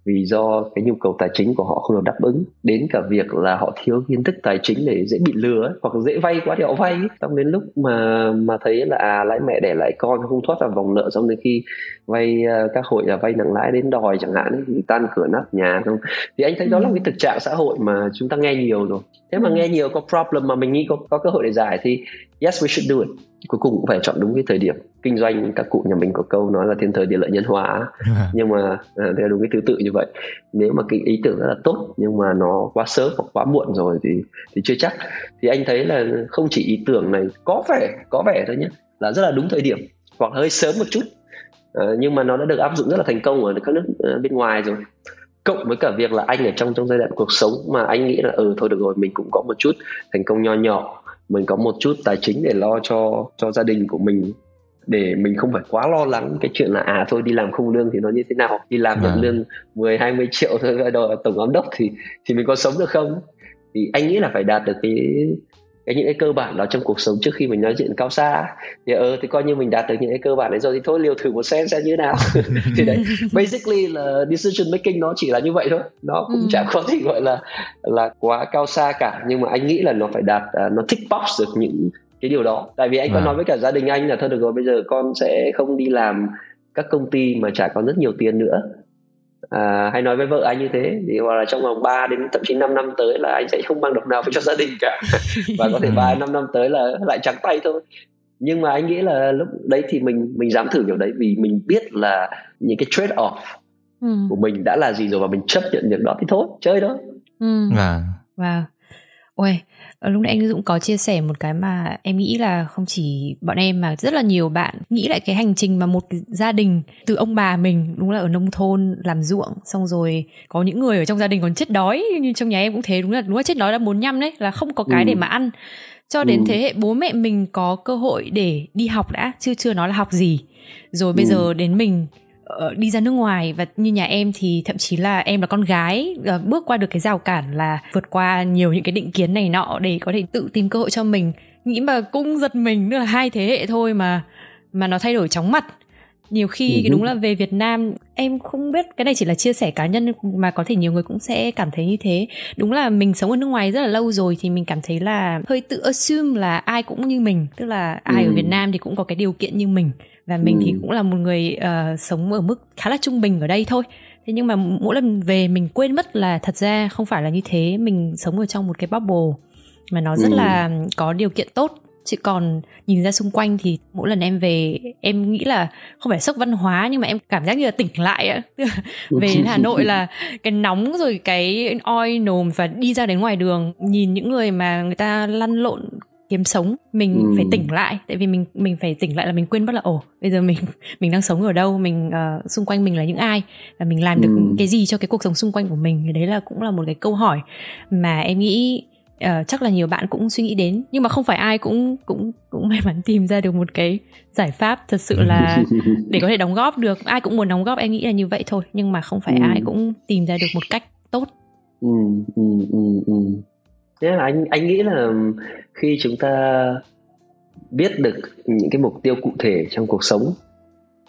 vì do cái nhu cầu tài chính của họ không được đáp ứng đến cả việc là họ thiếu kiến thức tài chính để dễ bị lừa ấy, hoặc dễ vay quá thì họ vay xong đến lúc mà mà thấy là à lãi mẹ để lại con không thoát ra vòng nợ xong đến khi vay à, các hội là vay nặng lãi đến đòi chẳng hạn ấy, thì tan cửa nát nhà không thì anh thấy đó là cái thực trạng xã hội mà chúng ta nghe nhiều rồi. Thế mà ừ. nghe nhiều có problem mà mình nghĩ có có cơ hội để giải thì yes we should do it cuối cùng cũng phải chọn đúng cái thời điểm kinh doanh các cụ nhà mình có câu nói là thiên thời địa lợi nhân hòa nhưng mà à, theo đúng cái thứ tự như vậy. Nếu mà cái ý tưởng rất là tốt nhưng mà nó quá sớm hoặc quá muộn rồi thì thì chưa chắc. Thì anh thấy là không chỉ ý tưởng này có vẻ có vẻ thôi nhé là rất là đúng thời điểm hoặc hơi sớm một chút. À, nhưng mà nó đã được áp dụng rất là thành công ở các nước uh, bên ngoài rồi. Cộng với cả việc là anh ở trong trong giai đoạn cuộc sống mà anh nghĩ là ừ thôi được rồi mình cũng có một chút thành công nho nhỏ mình có một chút tài chính để lo cho cho gia đình của mình. Để mình không phải quá lo lắng cái chuyện là à thôi đi làm không lương thì nó như thế nào? Đi làm nhận à. lương 10 20 triệu thôi đòi tổng giám đốc thì thì mình có sống được không? Thì anh nghĩ là phải đạt được cái cái những cái cơ bản đó trong cuộc sống trước khi mình nói chuyện cao xa. Thì ờ thì coi như mình đạt được những cái cơ bản đấy rồi thì thôi liều thử một xem xem như thế nào. Thì đấy basically là decision making nó chỉ là như vậy thôi. Nó cũng ừ. chẳng có gì gọi là là quá cao xa cả. Nhưng mà anh nghĩ là nó phải đạt uh, nó tick box được những cái điều đó. Tại vì anh à. có nói với cả gia đình anh là thôi được rồi bây giờ con sẽ không đi làm các công ty mà trả con rất nhiều tiền nữa à, hay nói với vợ anh như thế thì hoặc là trong vòng 3 đến thậm chí 5 năm tới là anh sẽ không mang đồng nào về cho gia đình cả và có thể vài năm năm tới là lại trắng tay thôi nhưng mà anh nghĩ là lúc đấy thì mình mình dám thử điều đấy vì mình biết là những cái trade off ừ. của mình đã là gì rồi và mình chấp nhận việc đó thì thôi chơi đó ừ. wow. wow ôi Ờ, lúc nãy anh Dũng có chia sẻ một cái mà em nghĩ là không chỉ bọn em mà rất là nhiều bạn nghĩ lại cái hành trình mà một gia đình từ ông bà mình đúng là ở nông thôn làm ruộng xong rồi có những người ở trong gia đình còn chết đói như trong nhà em cũng thế đúng là đúng là chết đói là bốn năm đấy là không có cái ừ. để mà ăn cho đến ừ. thế hệ bố mẹ mình có cơ hội để đi học đã chưa chưa nói là học gì rồi bây ừ. giờ đến mình Ờ, đi ra nước ngoài và như nhà em thì thậm chí là em là con gái uh, bước qua được cái rào cản là vượt qua nhiều những cái định kiến này nọ để có thể tự tìm cơ hội cho mình nghĩ mà cũng giật mình nữa là hai thế hệ thôi mà mà nó thay đổi chóng mặt nhiều khi ừ. đúng là về Việt Nam em không biết cái này chỉ là chia sẻ cá nhân mà có thể nhiều người cũng sẽ cảm thấy như thế đúng là mình sống ở nước ngoài rất là lâu rồi thì mình cảm thấy là hơi tự assume là ai cũng như mình tức là ai ừ. ở Việt Nam thì cũng có cái điều kiện như mình và mình ừ. thì cũng là một người uh, sống ở mức khá là trung bình ở đây thôi thế nhưng mà mỗi lần về mình quên mất là thật ra không phải là như thế mình sống ở trong một cái bubble mà nó rất ừ. là có điều kiện tốt chứ còn nhìn ra xung quanh thì mỗi lần em về em nghĩ là không phải sốc văn hóa nhưng mà em cảm giác như là tỉnh lại á về đến hà nội là cái nóng rồi cái oi nồm và đi ra đến ngoài đường nhìn những người mà người ta lăn lộn kiếm sống mình ừ. phải tỉnh lại tại vì mình mình phải tỉnh lại là mình quên mất là ồ bây giờ mình mình đang sống ở đâu mình uh, xung quanh mình là những ai và mình làm được ừ. cái gì cho cái cuộc sống xung quanh của mình thì đấy là cũng là một cái câu hỏi mà em nghĩ uh, chắc là nhiều bạn cũng suy nghĩ đến nhưng mà không phải ai cũng cũng cũng may mắn tìm ra được một cái giải pháp thật sự là để có thể đóng góp được ai cũng muốn đóng góp em nghĩ là như vậy thôi nhưng mà không phải ừ. ai cũng tìm ra được một cách tốt ừ, ừ, ừ, ừ. Yeah, anh anh nghĩ là khi chúng ta biết được những cái mục tiêu cụ thể trong cuộc sống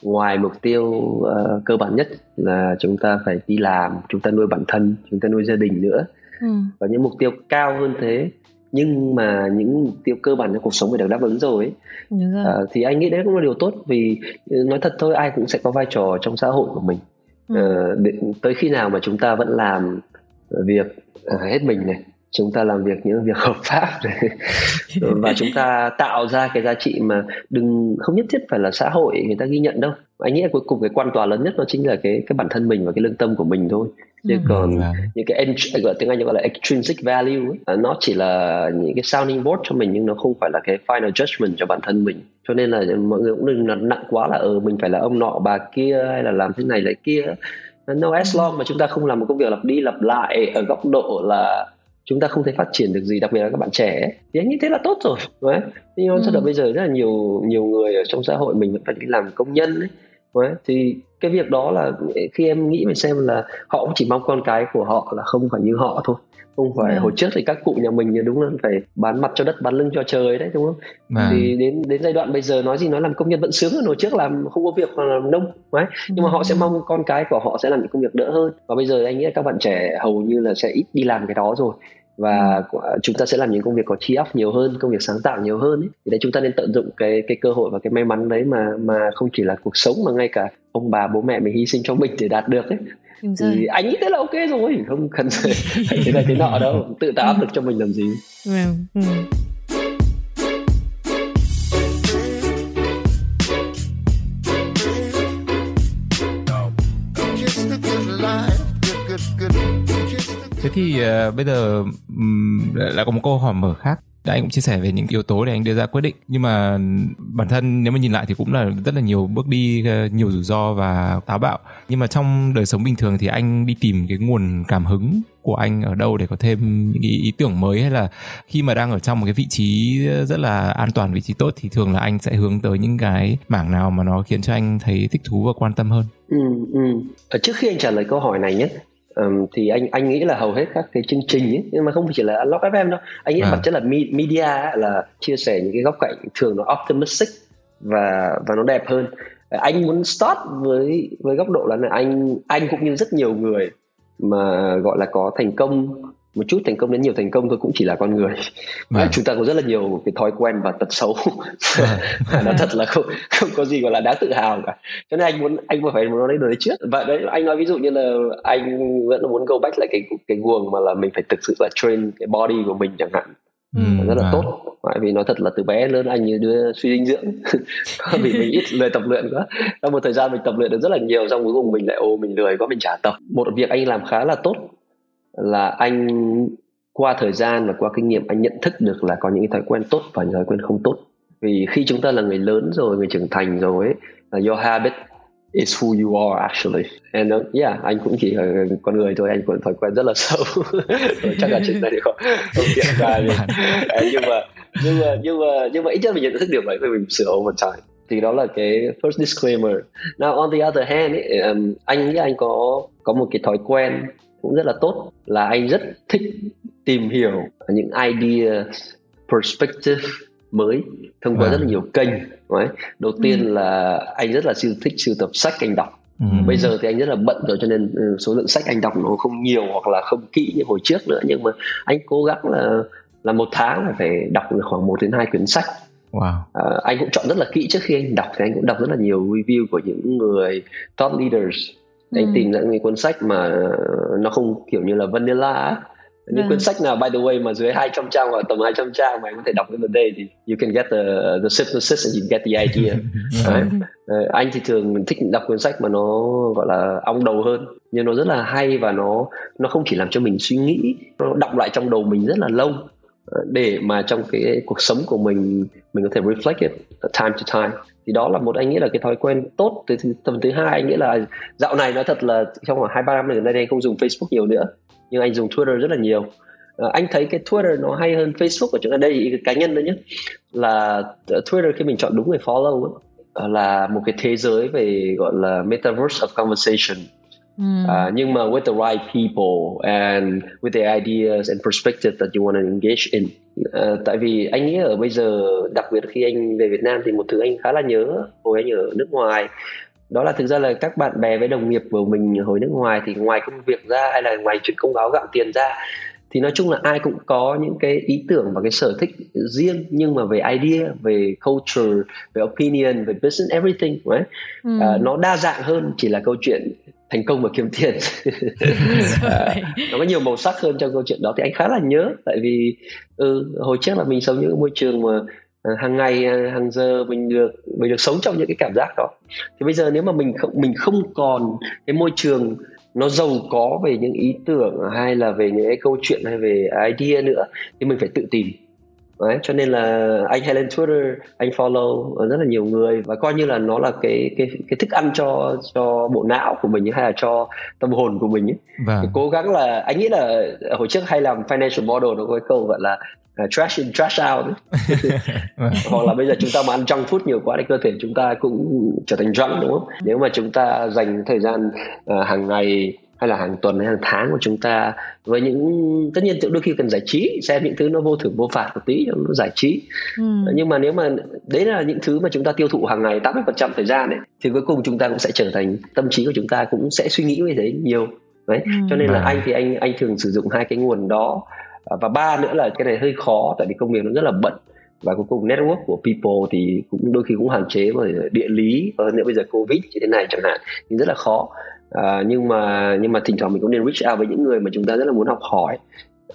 ngoài mục tiêu uh, cơ bản nhất là chúng ta phải đi làm chúng ta nuôi bản thân chúng ta nuôi gia đình nữa ừ. và những mục tiêu cao hơn thế nhưng mà những mục tiêu cơ bản trong cuộc sống phải được đáp ứng rồi, ấy. Uh, thì anh nghĩ đấy cũng là điều tốt vì ừ, nói thật thôi ai cũng sẽ có vai trò trong xã hội của mình ừ. uh, để, tới khi nào mà chúng ta vẫn làm việc uh, hết mình này chúng ta làm việc những việc hợp pháp và chúng ta tạo ra cái giá trị mà đừng không nhất thiết phải là xã hội người ta ghi nhận đâu anh nghĩ là cuối cùng cái quan tòa lớn nhất nó chính là cái cái bản thân mình và cái lương tâm của mình thôi chứ ừ. còn à. những cái gọi tiếng anh gọi là extrinsic value ấy, nó chỉ là những cái sounding board cho mình nhưng nó không phải là cái final judgment cho bản thân mình cho nên là mọi người cũng đừng là nặng quá là ở ừ, mình phải là ông nọ bà kia hay là làm thế này lại kia no as long mà chúng ta không làm một công việc lặp đi lặp lại ở góc độ là chúng ta không thể phát triển được gì đặc biệt là các bạn trẻ ấy. thì anh nghĩ thế là tốt rồi đấy nhưng mà ừ. bây giờ rất là nhiều nhiều người ở trong xã hội mình vẫn phải đi làm công nhân ấy đấy. thì cái việc đó là khi em nghĩ về xem là họ cũng chỉ mong con cái của họ là không phải như họ thôi không phải à. hồi trước thì các cụ nhà mình đúng là phải bán mặt cho đất bán lưng cho trời đấy đúng không à. thì đến đến giai đoạn bây giờ nói gì nói làm công nhân vẫn sướng hơn hồi trước làm không có việc mà làm nông đấy nhưng mà họ sẽ mong con cái của họ sẽ làm những công việc đỡ hơn và bây giờ anh nghĩ là các bạn trẻ hầu như là sẽ ít đi làm cái đó rồi và chúng ta sẽ làm những công việc có chi óc nhiều hơn công việc sáng tạo nhiều hơn ấy. thì đấy chúng ta nên tận dụng cái cái cơ hội và cái may mắn đấy mà mà không chỉ là cuộc sống mà ngay cả ông bà bố mẹ mình hy sinh cho mình để đạt được ấy. Thì anh nghĩ thế là ok rồi không cần thế này thế nọ đâu. Tự tạo áp lực cho mình làm gì. Ừ. thì uh, bây giờ um, lại có một câu hỏi mở khác. Anh cũng chia sẻ về những yếu tố để anh đưa ra quyết định. Nhưng mà bản thân nếu mà nhìn lại thì cũng là rất là nhiều bước đi ờ, nhiều rủi ro và táo bạo. Nhưng mà trong đời sống bình thường thì anh đi tìm cái nguồn cảm hứng của anh ở đâu để có thêm những ý, ý tưởng mới? Hay là khi mà đang ở trong một cái vị trí rất là an toàn vị trí tốt thì thường là anh sẽ hướng tới những cái mảng nào mà nó khiến cho anh thấy thích thú và quan tâm hơn? Ừ, ừ. Ở trước khi anh trả lời câu hỏi này nhé um, thì anh anh nghĩ là hầu hết các cái chương trình ấy, nhưng mà không chỉ là Unlock FM đâu anh nghĩ à. bản chất là media là chia sẻ những cái góc cạnh thường nó optimistic và và nó đẹp hơn anh muốn start với với góc độ là anh anh cũng như rất nhiều người mà gọi là có thành công một chút thành công đến nhiều thành công thôi cũng chỉ là con người. À. chúng ta có rất là nhiều cái thói quen và tật xấu. Nó thật là không không có gì gọi là đáng tự hào cả. Cho nên anh muốn anh muốn phải nói đấy trước. Và đấy anh nói ví dụ như là anh vẫn muốn go back lại cái cái guồng mà là mình phải thực sự là train cái body của mình chẳng hạn. Ừ, rất là à. tốt. Tại vì nói thật là từ bé lớn anh như đứa suy dinh dưỡng. Vì mình ít lười tập luyện quá. Trong một thời gian mình tập luyện được rất là nhiều xong cuối cùng mình lại ô mình lười quá mình trả tập. Một việc anh làm khá là tốt là anh qua thời gian và qua kinh nghiệm anh nhận thức được là có những thói quen tốt và những thói quen không tốt. Vì khi chúng ta là người lớn rồi người trưởng thành rồi ấy, là your habit is who you are actually. And uh, yeah anh cũng chỉ là con người thôi anh cũng thói quen rất là sâu chắc là chuyện này thì không không tiện ra nhưng mà nhưng mà nhưng mà nhưng mà ít nhất mình nhận thức được vậy vì mình sửa over time. Thì đó là cái first disclaimer. Now on the other hand ấy, um, anh nghĩ anh có có một cái thói quen cũng rất là tốt là anh rất thích tìm hiểu những idea perspective mới thông qua à. rất là nhiều kênh đấy. đầu tiên ừ. là anh rất là siêu thích sưu tập sách anh đọc Ừ. bây giờ thì anh rất là bận rồi cho nên ừ, số lượng sách anh đọc nó không nhiều hoặc là không kỹ như hồi trước nữa nhưng mà anh cố gắng là là một tháng là phải đọc khoảng 1 đến hai quyển sách Wow. À, anh cũng chọn rất là kỹ trước khi anh đọc thì anh cũng đọc rất là nhiều review của những người top leaders anh ừ. tìm ra những cuốn sách mà nó không kiểu như là vanilla những vâng. cuốn sách nào by the way mà dưới 200 trang hoặc tầm 200 trang mà anh có thể đọc một day thì you can get the the synopsis and you get the idea Đấy. Uh, anh thì thường thích đọc cuốn sách mà nó gọi là ong đầu hơn nhưng nó rất là hay và nó nó không chỉ làm cho mình suy nghĩ nó đọng lại trong đầu mình rất là lâu ờ, để mà trong cái cuộc sống của mình mình có thể reflect it time to time. Thì đó là một anh nghĩ là cái thói quen tốt. Từ tầm thứ hai anh nghĩ là dạo này nói thật là trong khoảng hai ba năm gần đây anh không dùng Facebook nhiều nữa nhưng anh dùng Twitter rất là nhiều. À, anh thấy cái Twitter nó hay hơn Facebook ở chỗ ở đây cái cá nhân đấy nhé là ờ, Twitter khi mình chọn đúng người follow ấy, ờ, là một cái thế giới về gọi là metaverse of conversation. Mm. Uh, nhưng mà with the right people and with the ideas and perspective that you want to engage in uh, tại vì anh nghĩ ở bây giờ đặc biệt khi anh về Việt Nam thì một thứ anh khá là nhớ hồi anh ở nước ngoài đó là thực ra là các bạn bè với đồng nghiệp của mình hồi nước ngoài thì ngoài công việc ra hay là ngoài chuyện công báo gạo tiền ra thì nói chung là ai cũng có những cái ý tưởng và cái sở thích riêng nhưng mà về idea về culture về opinion về business everything right? ừ. uh, nó đa dạng hơn chỉ là câu chuyện thành công và kiếm tiền. À, nó có nhiều màu sắc hơn trong câu chuyện đó thì anh khá là nhớ. Tại vì ừ, hồi trước là mình sống những môi trường mà à, hàng ngày à, hàng giờ mình được mình được sống trong những cái cảm giác đó. Thì bây giờ nếu mà mình không mình không còn cái môi trường nó giàu có về những ý tưởng hay là về những cái câu chuyện hay về idea nữa thì mình phải tự tìm Đấy, cho nên là anh hay lên Twitter anh follow rất là nhiều người và coi như là nó là cái cái cái thức ăn cho cho bộ não của mình hay là cho tâm hồn của mình ấy. Vâng. cố gắng là anh nghĩ là hồi trước hay làm financial model nó có cái câu gọi là uh, trash in trash out vâng. hoặc là bây giờ chúng ta mà ăn junk food nhiều quá thì cơ thể chúng ta cũng trở thành drunk đúng không nếu mà chúng ta dành thời gian uh, hàng ngày hay là hàng tuần hay hàng tháng của chúng ta với những tất nhiên đôi khi cần giải trí xem những thứ nó vô thưởng vô phạt một tí nó giải trí. Ừ. nhưng mà nếu mà đấy là những thứ mà chúng ta tiêu thụ hàng ngày 80% thời gian ấy thì cuối cùng chúng ta cũng sẽ trở thành tâm trí của chúng ta cũng sẽ suy nghĩ về đấy nhiều. Đấy ừ. cho nên là anh thì anh anh thường sử dụng hai cái nguồn đó. Và ba nữa là cái này hơi khó tại vì công việc nó rất là bận. Và cuối cùng network của people thì cũng đôi khi cũng hạn chế bởi địa lý và hơn nữa bây giờ covid như thế này chẳng hạn thì rất là khó à, nhưng mà nhưng mà thỉnh thoảng mình cũng nên reach out với những người mà chúng ta rất là muốn học hỏi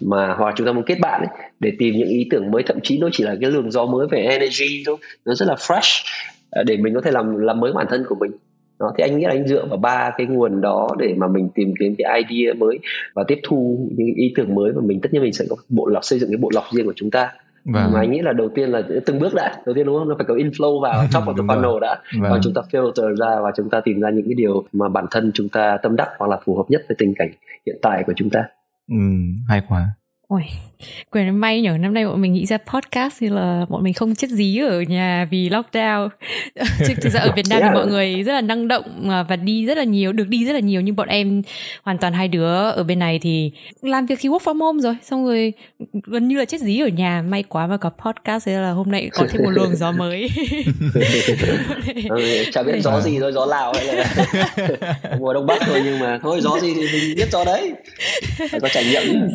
mà hoặc chúng ta muốn kết bạn ấy, để tìm những ý tưởng mới thậm chí nó chỉ là cái luồng gió mới về energy thôi nó rất là fresh ờ, để mình có thể làm làm mới bản thân của mình. Đó thì anh nghĩ là anh dựa vào ba cái nguồn đó để mà mình tìm kiếm cái idea mới và tiếp thu những ý tưởng mới và mình tất nhiên mình sẽ có bộ lọc xây dựng cái bộ lọc riêng của chúng ta. Vâng. mà anh nghĩ là đầu tiên là từng bước đã đầu tiên đúng không nó phải có inflow vào top of the funnel đã vâng. và chúng ta filter ra và chúng ta tìm ra những cái điều mà bản thân chúng ta tâm đắc hoặc là phù hợp nhất với tình cảnh hiện tại của chúng ta ừ, hay quá Ôi, quyền may nhở năm nay bọn mình nghĩ ra podcast thì là bọn mình không chết dí ở nhà vì lockdown. Chứ thực ra ở Việt Nam thì mọi người rất là năng động và đi rất là nhiều, được đi rất là nhiều nhưng bọn em hoàn toàn hai đứa ở bên này thì làm việc khi work from home rồi, xong rồi gần như là chết dí ở nhà. May quá mà có podcast thế là hôm nay có thêm một luồng gió mới. ừ, chả biết gió gì thôi, gió Lào hay là mùa Đông Bắc thôi nhưng mà thôi gió gì thì mình biết gió đấy. Phải có trải nghiệm.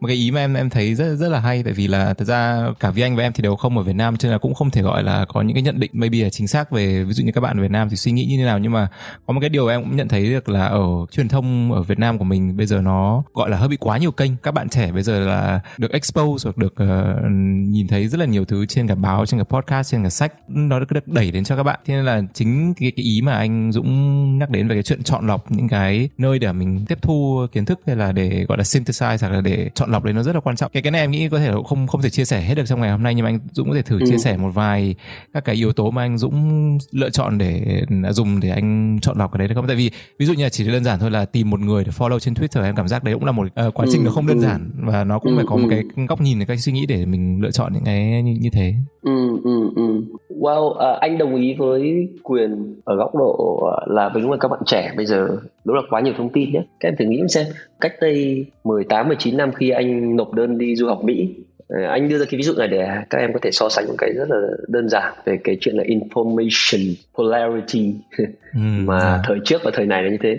Một cái cái ý mà em em thấy rất rất là hay. Tại vì là thật ra cả Vi Anh và em thì đều không ở Việt Nam cho nên là cũng không thể gọi là có những cái nhận định maybe là chính xác về ví dụ như các bạn ở Việt Nam thì suy nghĩ như thế nào. Nhưng mà có một cái điều em cũng nhận thấy được là ở truyền thông ở Việt Nam của mình bây giờ nó gọi là hơi bị quá nhiều kênh. Các bạn trẻ bây giờ là được expose hoặc được uh, nhìn thấy rất là nhiều thứ trên cả báo trên cả podcast trên cả sách. Nó được đẩy đến cho các bạn. Thế nên là chính cái, cái ý mà anh Dũng nhắc đến về cái chuyện chọn lọc những cái nơi để mình tiếp thu kiến thức hay là để gọi là synthesize hoặc là để chọn lọc đấy nó rất là quan trọng cái cái này em nghĩ có thể là không không thể chia sẻ hết được trong ngày hôm nay nhưng mà anh Dũng có thể thử ừ. chia sẻ một vài các cái yếu tố mà anh Dũng lựa chọn để dùng để anh chọn lọc cái đấy được không tại vì ví dụ như là chỉ đơn giản thôi là tìm một người để follow trên Twitter em cảm giác đấy cũng là một uh, quá trình ừ. nó không đơn ừ. giản và nó cũng ừ. phải có một cái góc nhìn cái suy nghĩ để mình lựa chọn những cái như, như thế ừ, ừ, ừ. Well, uh, anh đồng ý với quyền ở góc độ là với các bạn trẻ bây giờ đúng là quá nhiều thông tin nhé. Các em thử nghĩ xem, cách đây 18 19 năm khi anh nộp đơn đi du học Mỹ. Ờ, anh đưa ra cái ví dụ này để các em có thể so sánh một cái rất là đơn giản về cái chuyện là information polarity. Ừ, mà à. thời trước và thời này là như thế.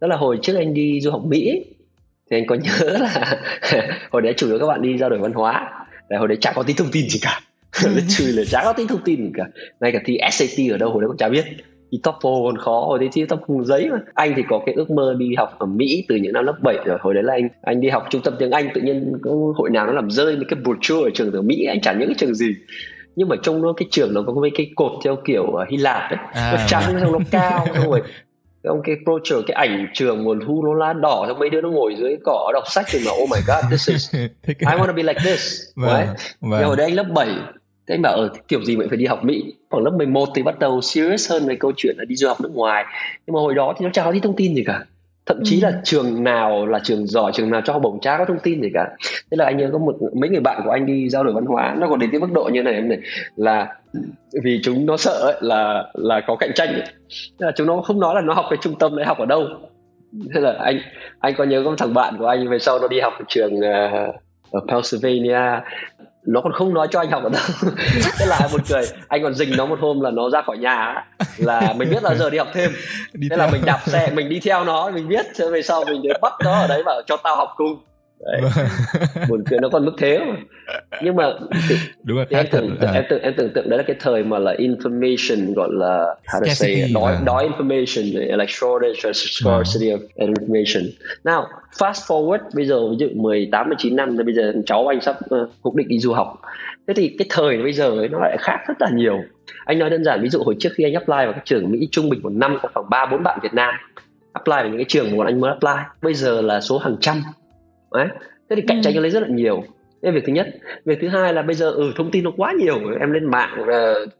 Đó là hồi trước anh đi du học Mỹ thì anh có nhớ là hồi đấy chủ yếu các bạn đi giao đổi văn hóa. Tại hồi đấy chẳng có tí thông tin gì cả. Lên chui là chả có tí thông tin gì cả. Ngay cả thi SAT ở đâu hồi đấy cũng chả biết TOEFL còn khó hồi đấy thi TOEFL giấy mà anh thì có cái ước mơ đi học ở Mỹ từ những năm lớp 7 rồi hồi đấy là anh anh đi học trung tâm tiếng Anh tự nhiên có hội nào nó làm rơi cái brochure ở trường ở Mỹ anh chả nhớ cái trường gì nhưng mà trong nó cái trường nó có mấy cái cột theo kiểu Hy Lạp ấy à. nó trắng xong nó cao xong rồi ông cái brochure cái ảnh trường nguồn thu nó lá đỏ xong mấy đứa nó ngồi dưới cỏ đọc sách thì mà oh my god this is I want to be like this vâng, right? vâng. hồi đấy anh lớp 7 thế anh bảo ở ờ, kiểu gì mình phải đi học Mỹ khoảng lớp 11 thì bắt đầu serious hơn về câu chuyện là đi du học nước ngoài nhưng mà hồi đó thì nó chả có thông tin gì cả thậm chí ừ. là trường nào là trường giỏi trường nào cho học bổng chả có thông tin gì cả thế là anh nhớ có một mấy người bạn của anh đi giao đổi văn hóa nó còn đến cái mức độ như này em này là vì chúng nó sợ ấy, là là có cạnh tranh ấy. là chúng nó không nói là nó học cái trung tâm đại học ở đâu thế là anh anh có nhớ có một thằng bạn của anh về sau nó đi học ở trường uh, ở Pennsylvania nó còn không nói cho anh học ở đâu. Thế là một cười. Anh còn dình nó một hôm là nó ra khỏi nhà là mình biết là giờ đi học thêm. Đi thế theo. là mình đạp xe mình đi theo nó mình biết. Thế về sau mình để bắt nó ở đấy và cho tao học cùng đấy. Vâng. buồn cười nó còn mức thế mà nhưng mà đúng rồi, em tưởng à. em tưởng em tưởng tượng đấy là cái thời mà là information gọi là how to say đói vâng. đói information like shortage or scarcity of information now fast forward bây giờ ví dụ 18 19 năm thì bây giờ cháu anh sắp uh, quyết định đi du học thế thì cái thời bây giờ ấy nó lại khác rất là nhiều anh nói đơn giản ví dụ hồi trước khi anh apply vào các trường Mỹ trung bình một năm có khoảng ba bốn bạn Việt Nam apply vào những cái trường mà bọn anh mới apply bây giờ là số hàng trăm đấy. Thế thì cạnh tranh ừ. lấy rất là nhiều. Là việc thứ nhất. Việc thứ hai là bây giờ ừ thông tin nó quá nhiều. Em lên mạng uh,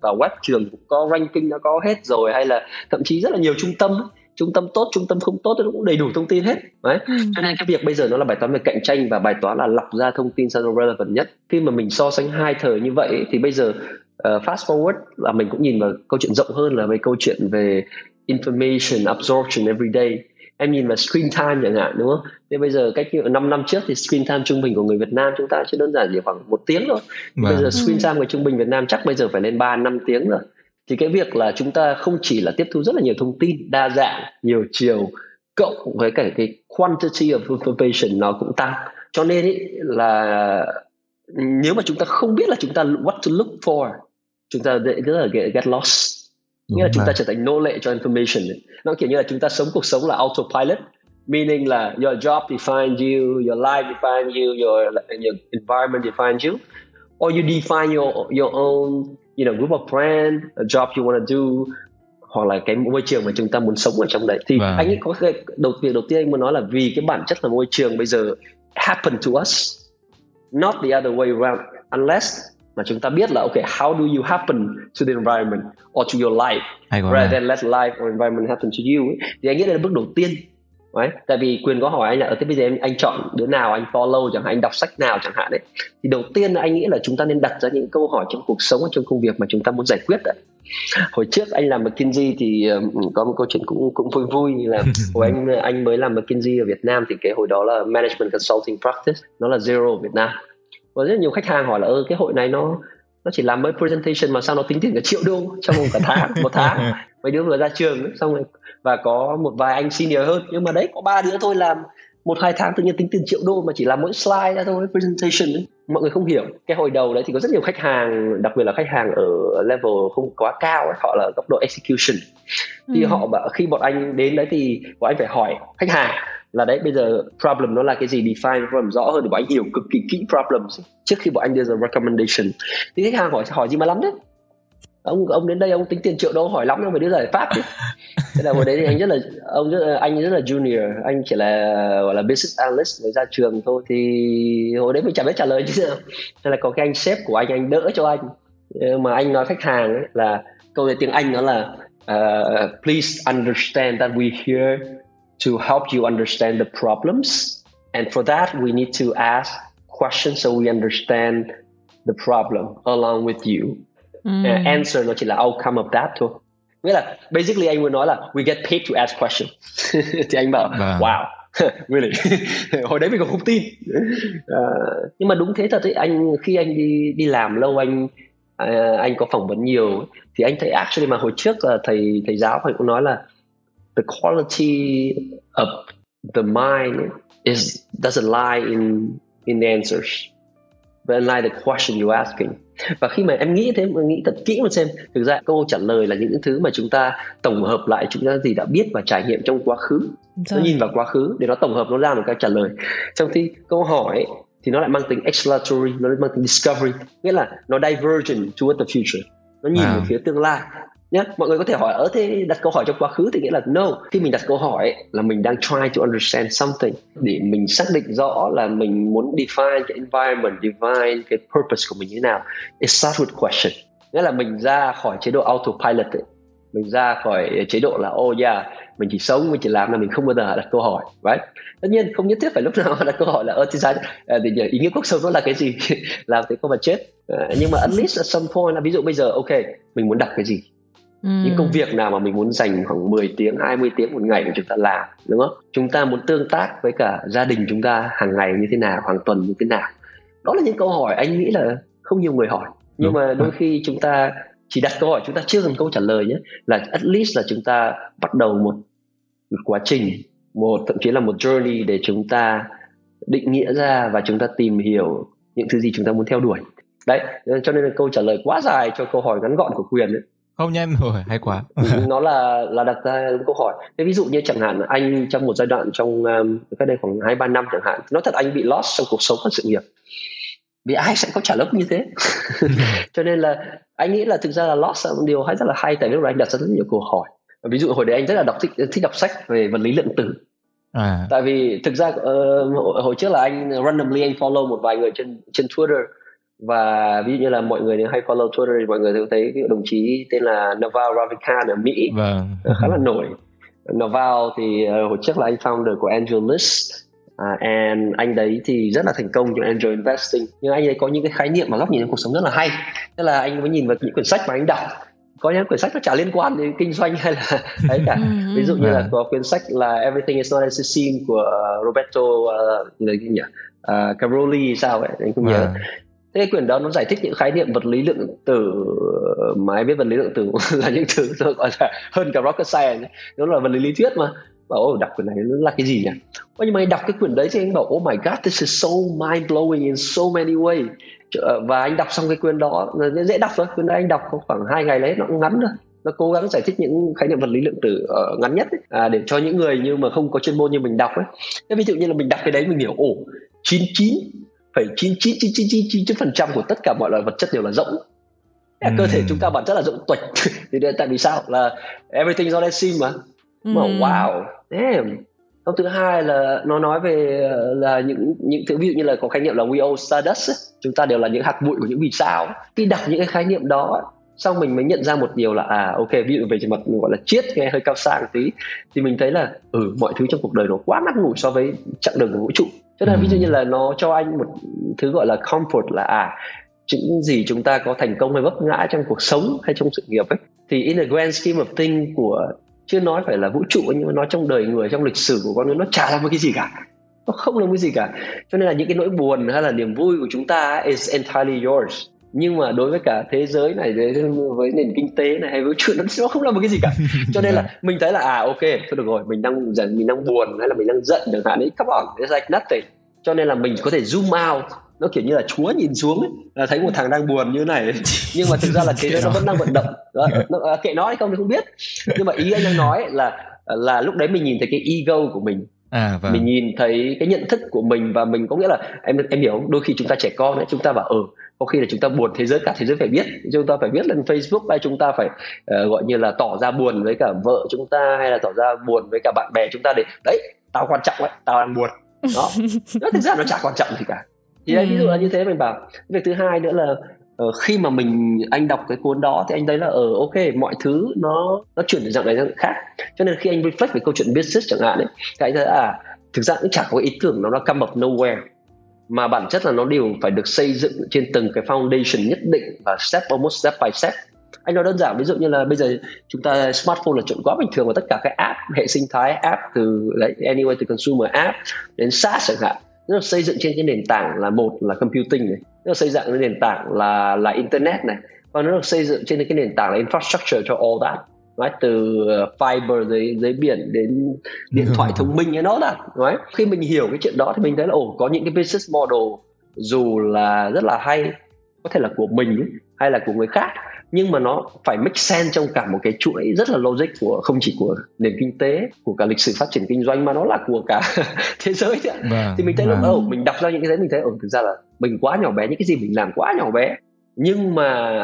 vào web trường có ranking nó có hết rồi hay là thậm chí rất là nhiều trung tâm trung tâm tốt trung tâm không tốt nó cũng đầy đủ thông tin hết. Đấy. Ừ. cho nên cái việc bây giờ nó là bài toán về cạnh tranh và bài toán là lọc ra thông tin sao nó relevant nhất. Khi mà mình so sánh hai thời như vậy thì bây giờ uh, fast forward là mình cũng nhìn vào câu chuyện rộng hơn là về câu chuyện về information absorption every day em nhìn vào screen time chẳng hạn đúng không? Thế bây giờ cách như 5 năm trước thì screen time trung bình của người Việt Nam chúng ta chỉ đơn giản chỉ khoảng một tiếng thôi. Vâng. bây giờ screen time của trung bình Việt Nam chắc bây giờ phải lên 3 năm tiếng rồi. Thì cái việc là chúng ta không chỉ là tiếp thu rất là nhiều thông tin đa dạng nhiều chiều cộng với cả cái quantity of information nó cũng tăng. Cho nên ý, là nếu mà chúng ta không biết là chúng ta what to look for chúng ta rất là get, get lost nghĩa là chúng ta trở thành nô lệ cho information nó kiểu như là chúng ta sống cuộc sống là autopilot meaning là your job defines you your life defines you your your environment defines you. Or you define your your own you know group of friends a job you want to do hoặc là cái môi trường mà chúng ta muốn sống ở trong đấy. Thì vâng. anh ấy có cái đầu việc đầu tiên anh muốn nói là vì cái bản chất là môi trường bây giờ happen to us not the other way around. Unless mà chúng ta biết là okay how do you happen to the environment or to your life rather than let life or environment happen to you thì anh nghĩ đây là bước đầu tiên. Đấy, tại vì quyền có hỏi anh là ở thế bây giờ anh, anh chọn đứa nào anh follow chẳng hạn anh đọc sách nào chẳng hạn đấy thì đầu tiên anh nghĩ là chúng ta nên đặt ra những câu hỏi trong cuộc sống trong công việc mà chúng ta muốn giải quyết đấy. Hồi trước anh làm McKinsey thì um, có một câu chuyện cũng cũng vui vui như là hồi anh anh mới làm McKinsey ở Việt Nam thì cái hồi đó là management consulting practice nó là zero ở Việt Nam và rất nhiều khách hàng hỏi là ơ cái hội này nó nó chỉ làm mới presentation mà sao nó tính tiền cả triệu đô trong một cả tháng một tháng mấy đứa vừa ra trường xong rồi và có một vài anh senior hơn nhưng mà đấy có ba đứa thôi làm một hai tháng tự nhiên tính tiền triệu đô mà chỉ làm mỗi slide ra thôi presentation ấy. mọi người không hiểu cái hồi đầu đấy thì có rất nhiều khách hàng đặc biệt là khách hàng ở level không quá cao ấy, họ là góc độ execution thì ừ. họ khi bọn anh đến đấy thì bọn anh phải hỏi khách hàng là đấy bây giờ problem nó là cái gì define problem rõ hơn để bọn anh hiểu cực kỳ kỹ problems trước khi bọn anh đưa ra recommendation. Thì khách hàng hỏi hỏi gì mà lắm đấy? Ông ông đến đây ông tính tiền triệu đô hỏi lắm ông phải đưa giải pháp chứ. Thế là hồi đấy thì anh rất là ông rất anh rất là junior anh chỉ là gọi là business analyst mới ra trường thôi. Thì hồi đấy mình chẳng biết trả lời chứ. Thế là có cái anh sếp của anh anh đỡ cho anh. Mà anh nói khách hàng ấy là câu này tiếng anh nó là uh, please understand that we here to help you understand the problems. And for that we need to ask questions so we understand the problem along with you. Mm. uh, answer nó chỉ là outcome of that thôi. Nghĩa là basically anh muốn nói là we get paid to ask questions thì anh bảo vâng. wow really? Hồi đấy mình còn không tin. Uh, nhưng mà đúng thế thật ấy anh khi anh đi đi làm lâu anh uh, anh có phỏng vấn nhiều thì anh thấy actually mà hồi trước là thầy thầy giáo thầy cũng nói là the quality of the mind is doesn't lie in in the answers. But in like the question you asking và khi mà em nghĩ thế mà nghĩ thật kỹ mà xem. Thực ra câu trả lời là những thứ mà chúng ta tổng hợp lại chúng ta gì đã biết và trải nghiệm trong quá khứ. Rồi. nó nhìn vào quá khứ để nó tổng hợp nó ra một cái trả lời. Trong khi câu hỏi thì nó lại mang tính exploratory nó lại mang tính discovery. Nghĩa là nó divergent toward the future. Nó nhìn à. về phía tương lai nhé mọi người có thể hỏi ở thế đặt câu hỏi trong quá khứ thì nghĩa là no. Khi mình đặt câu hỏi là mình đang try to understand something để mình xác định rõ là mình muốn define cái environment define cái purpose của mình như thế nào it starts with question. Nghĩa là mình ra khỏi chế độ autopilot ấy. mình ra khỏi chế độ là oh yeah mình chỉ sống mình chỉ làm là mình không bao giờ đặt câu hỏi right? Tất nhiên không nhất thiết phải lúc nào đặt câu hỏi là ơ thì sao à, thì ý nghĩa cuộc sống nó là cái gì? Làm thế không mà chết. Uh, nhưng mà at least at some point là ví dụ bây giờ ok mình muốn đặt cái gì? Ừ. những công việc nào mà mình muốn dành khoảng 10 tiếng 20 tiếng một ngày để chúng ta làm đúng không? Chúng ta muốn tương tác với cả gia đình chúng ta hàng ngày như thế nào hàng tuần như thế nào? Đó là những câu hỏi anh nghĩ là không nhiều người hỏi. Nhưng mà đôi khi chúng ta chỉ đặt câu hỏi chúng ta chưa cần câu trả lời nhé là at least là chúng ta bắt đầu một, một quá trình một thậm chí là một journey để chúng ta định nghĩa ra và chúng ta tìm hiểu những thứ gì chúng ta muốn theo đuổi. Đấy cho nên là câu trả lời quá dài cho câu hỏi ngắn gọn của quyền ấy không nhanh rồi hay quá. Ừ, nó là là đặt ra câu hỏi. Thế ví dụ như chẳng hạn anh trong một giai đoạn trong um, cách đây khoảng hai ba năm chẳng hạn nói thật anh bị lost trong cuộc sống và sự nghiệp. Vì ai sẽ có trả lớp như thế? Cho nên là anh nghĩ là thực ra là lost là một điều hay rất là hay tại vì lúc anh đặt ra rất nhiều câu hỏi. Ví dụ hồi đấy anh rất là đọc thích thích đọc sách về vật lý lượng tử. À. tại vì thực ra uh, hồi trước là anh randomly anh follow một vài người trên trên Twitter và ví dụ như là mọi người hay follow Twitter thì mọi người thấy cái đồng chí tên là Naval Ravikant ở Mỹ. Vâng. khá là nổi. Naval thì uh, hồi trước là anh founder của AngelList uh, and anh đấy thì rất là thành công trong angel investing. Nhưng anh ấy có những cái khái niệm và góc nhìn trong cuộc sống rất là hay. Tức là anh mới nhìn vào những quyển sách mà anh đọc. Có những quyển sách nó chả liên quan đến kinh doanh hay là đấy cả. Ừ, ừ. ví dụ như là vâng. có quyển sách là Everything is not as it seems của Roberto uh, người gì nhỉ? Uh, Caroli sao vậy anh không nhớ. Vâng thế cái quyển đó nó giải thích những khái niệm vật lý lượng tử mà ai biết vật lý lượng tử là những thứ tôi gọi là hơn cả rocket science nó là vật lý lý thuyết mà. Bảo ôi đọc quyển này nó là cái gì nhỉ? Nhưng mà anh đọc cái quyển đấy thì anh bảo oh my god this is so mind blowing in so many ways. Và anh đọc xong cái quyển đó dễ đọc thôi. Quyển đấy anh đọc khoảng hai ngày lấy nó cũng ngắn thôi. Nó cố gắng giải thích những khái niệm vật lý lượng tử uh, ờ, ngắn nhất ấy, à, để cho những người như mà không có chuyên môn như mình đọc ấy. Thế ví dụ như là mình đọc cái đấy mình hiểu ồ 99 phẩy chín chín chín chín chín chín phần trăm của tất cả mọi loại vật chất đều là rỗng. Mm. cơ thể chúng ta bản chất là rộng tuệch. Thì tại vì sao? Là everything is all seem mà. Mà wow damn Câu thứ hai là nó nói về là những những thứ ví dụ như là có khái niệm là we all stardust chúng ta đều là những hạt bụi của những vì sao. Khi đọc những cái khái niệm đó xong mình mới nhận ra một điều là à ok ví dụ về mặt gọi là triết nghe hơi cao sang tí thì mình thấy là ừ mọi thứ trong cuộc đời nó quá ngắn ngủi so với chặng đường của vũ trụ cho nên ví dụ như là nó cho anh một thứ gọi là comfort là à những gì chúng ta có thành công hay vấp ngã trong cuộc sống hay trong sự nghiệp ấy thì in the grand scheme of thing của chưa nói phải là vũ trụ nhưng mà nói trong đời người trong lịch sử của con người nó chả là một cái gì cả. Nó không là một cái gì cả. Cho nên là những cái nỗi buồn hay là niềm vui của chúng ta is entirely yours nhưng mà đối với cả thế giới này với, nền kinh tế này hay với chuyện nó, nó không là một cái gì cả. Cho nên là mình thấy là à ok thôi được rồi mình đang giận mình đang buồn hay là mình đang giận chẳng hạn ấy come on it's like nothing. Cho nên là mình có thể zoom out nó kiểu như là chúa nhìn xuống ấy, là thấy một thằng đang buồn như này nhưng mà thực ra là thế giới nó vẫn đang vận động. Đó, nó, à, kệ nói hay không thì không biết. Nhưng mà ý anh đang nói là là lúc đấy mình nhìn thấy cái ego của mình. À, vâng. mình nhìn thấy cái nhận thức của mình và mình có nghĩa là em em hiểu đôi khi chúng ta trẻ con ấy chúng ta bảo ừ có khi là chúng ta buồn thế giới cả thế giới phải biết. Chúng ta phải biết lên Facebook hay chúng ta phải uh, gọi như là tỏ ra buồn với cả vợ chúng ta hay là tỏ ra buồn với cả bạn bè chúng ta để đấy tao quan trọng đấy tao đang buồn. Đó. Nó thực ra nó chả quan trọng gì cả. Thì đây ví dụ là như thế mình bảo. Việc thứ hai nữa là uh, khi mà mình anh đọc cái cuốn đó thì anh thấy là ở uh, ok mọi thứ nó nó chuyển từ dạng này sang dạng khác. Cho nên khi anh reflect về câu chuyện business chẳng hạn ấy thì anh thấy à thực ra cũng chẳng có ý tưởng nó nó come up nowhere mà bản chất là nó đều phải được xây dựng trên từng cái foundation nhất định và step almost step by step. Anh nói đơn giản, ví dụ như là bây giờ chúng ta smartphone là chuyện quá bình thường và tất cả các app, hệ sinh thái app từ anyway, từ consumer app đến SaaS chẳng hạn, nó xây dựng trên cái nền tảng là một là computing này, nó xây dựng trên nền tảng là là internet này, và nó được xây dựng trên cái nền tảng là infrastructure cho all that right? từ ờ, fiber dưới dưới biển đến điện thoại thông minh ấy nó là right? khi mình hiểu cái chuyện đó thì mình thấy là ồ có những cái business model dù là rất là hay có thể là của mình ấy, hay là của người khác nhưng mà nó phải make sense trong cả một cái chuỗi rất là logic của không chỉ của nền kinh tế của cả lịch sử phát triển kinh doanh mà nó là của cả thế giới đấy. Vâng, thì mình thấy vâng. lúc đầu mình đọc ra những cái đấy mình thấy ồ thực ra là mình quá nhỏ bé những cái gì mình làm quá nhỏ bé nhưng mà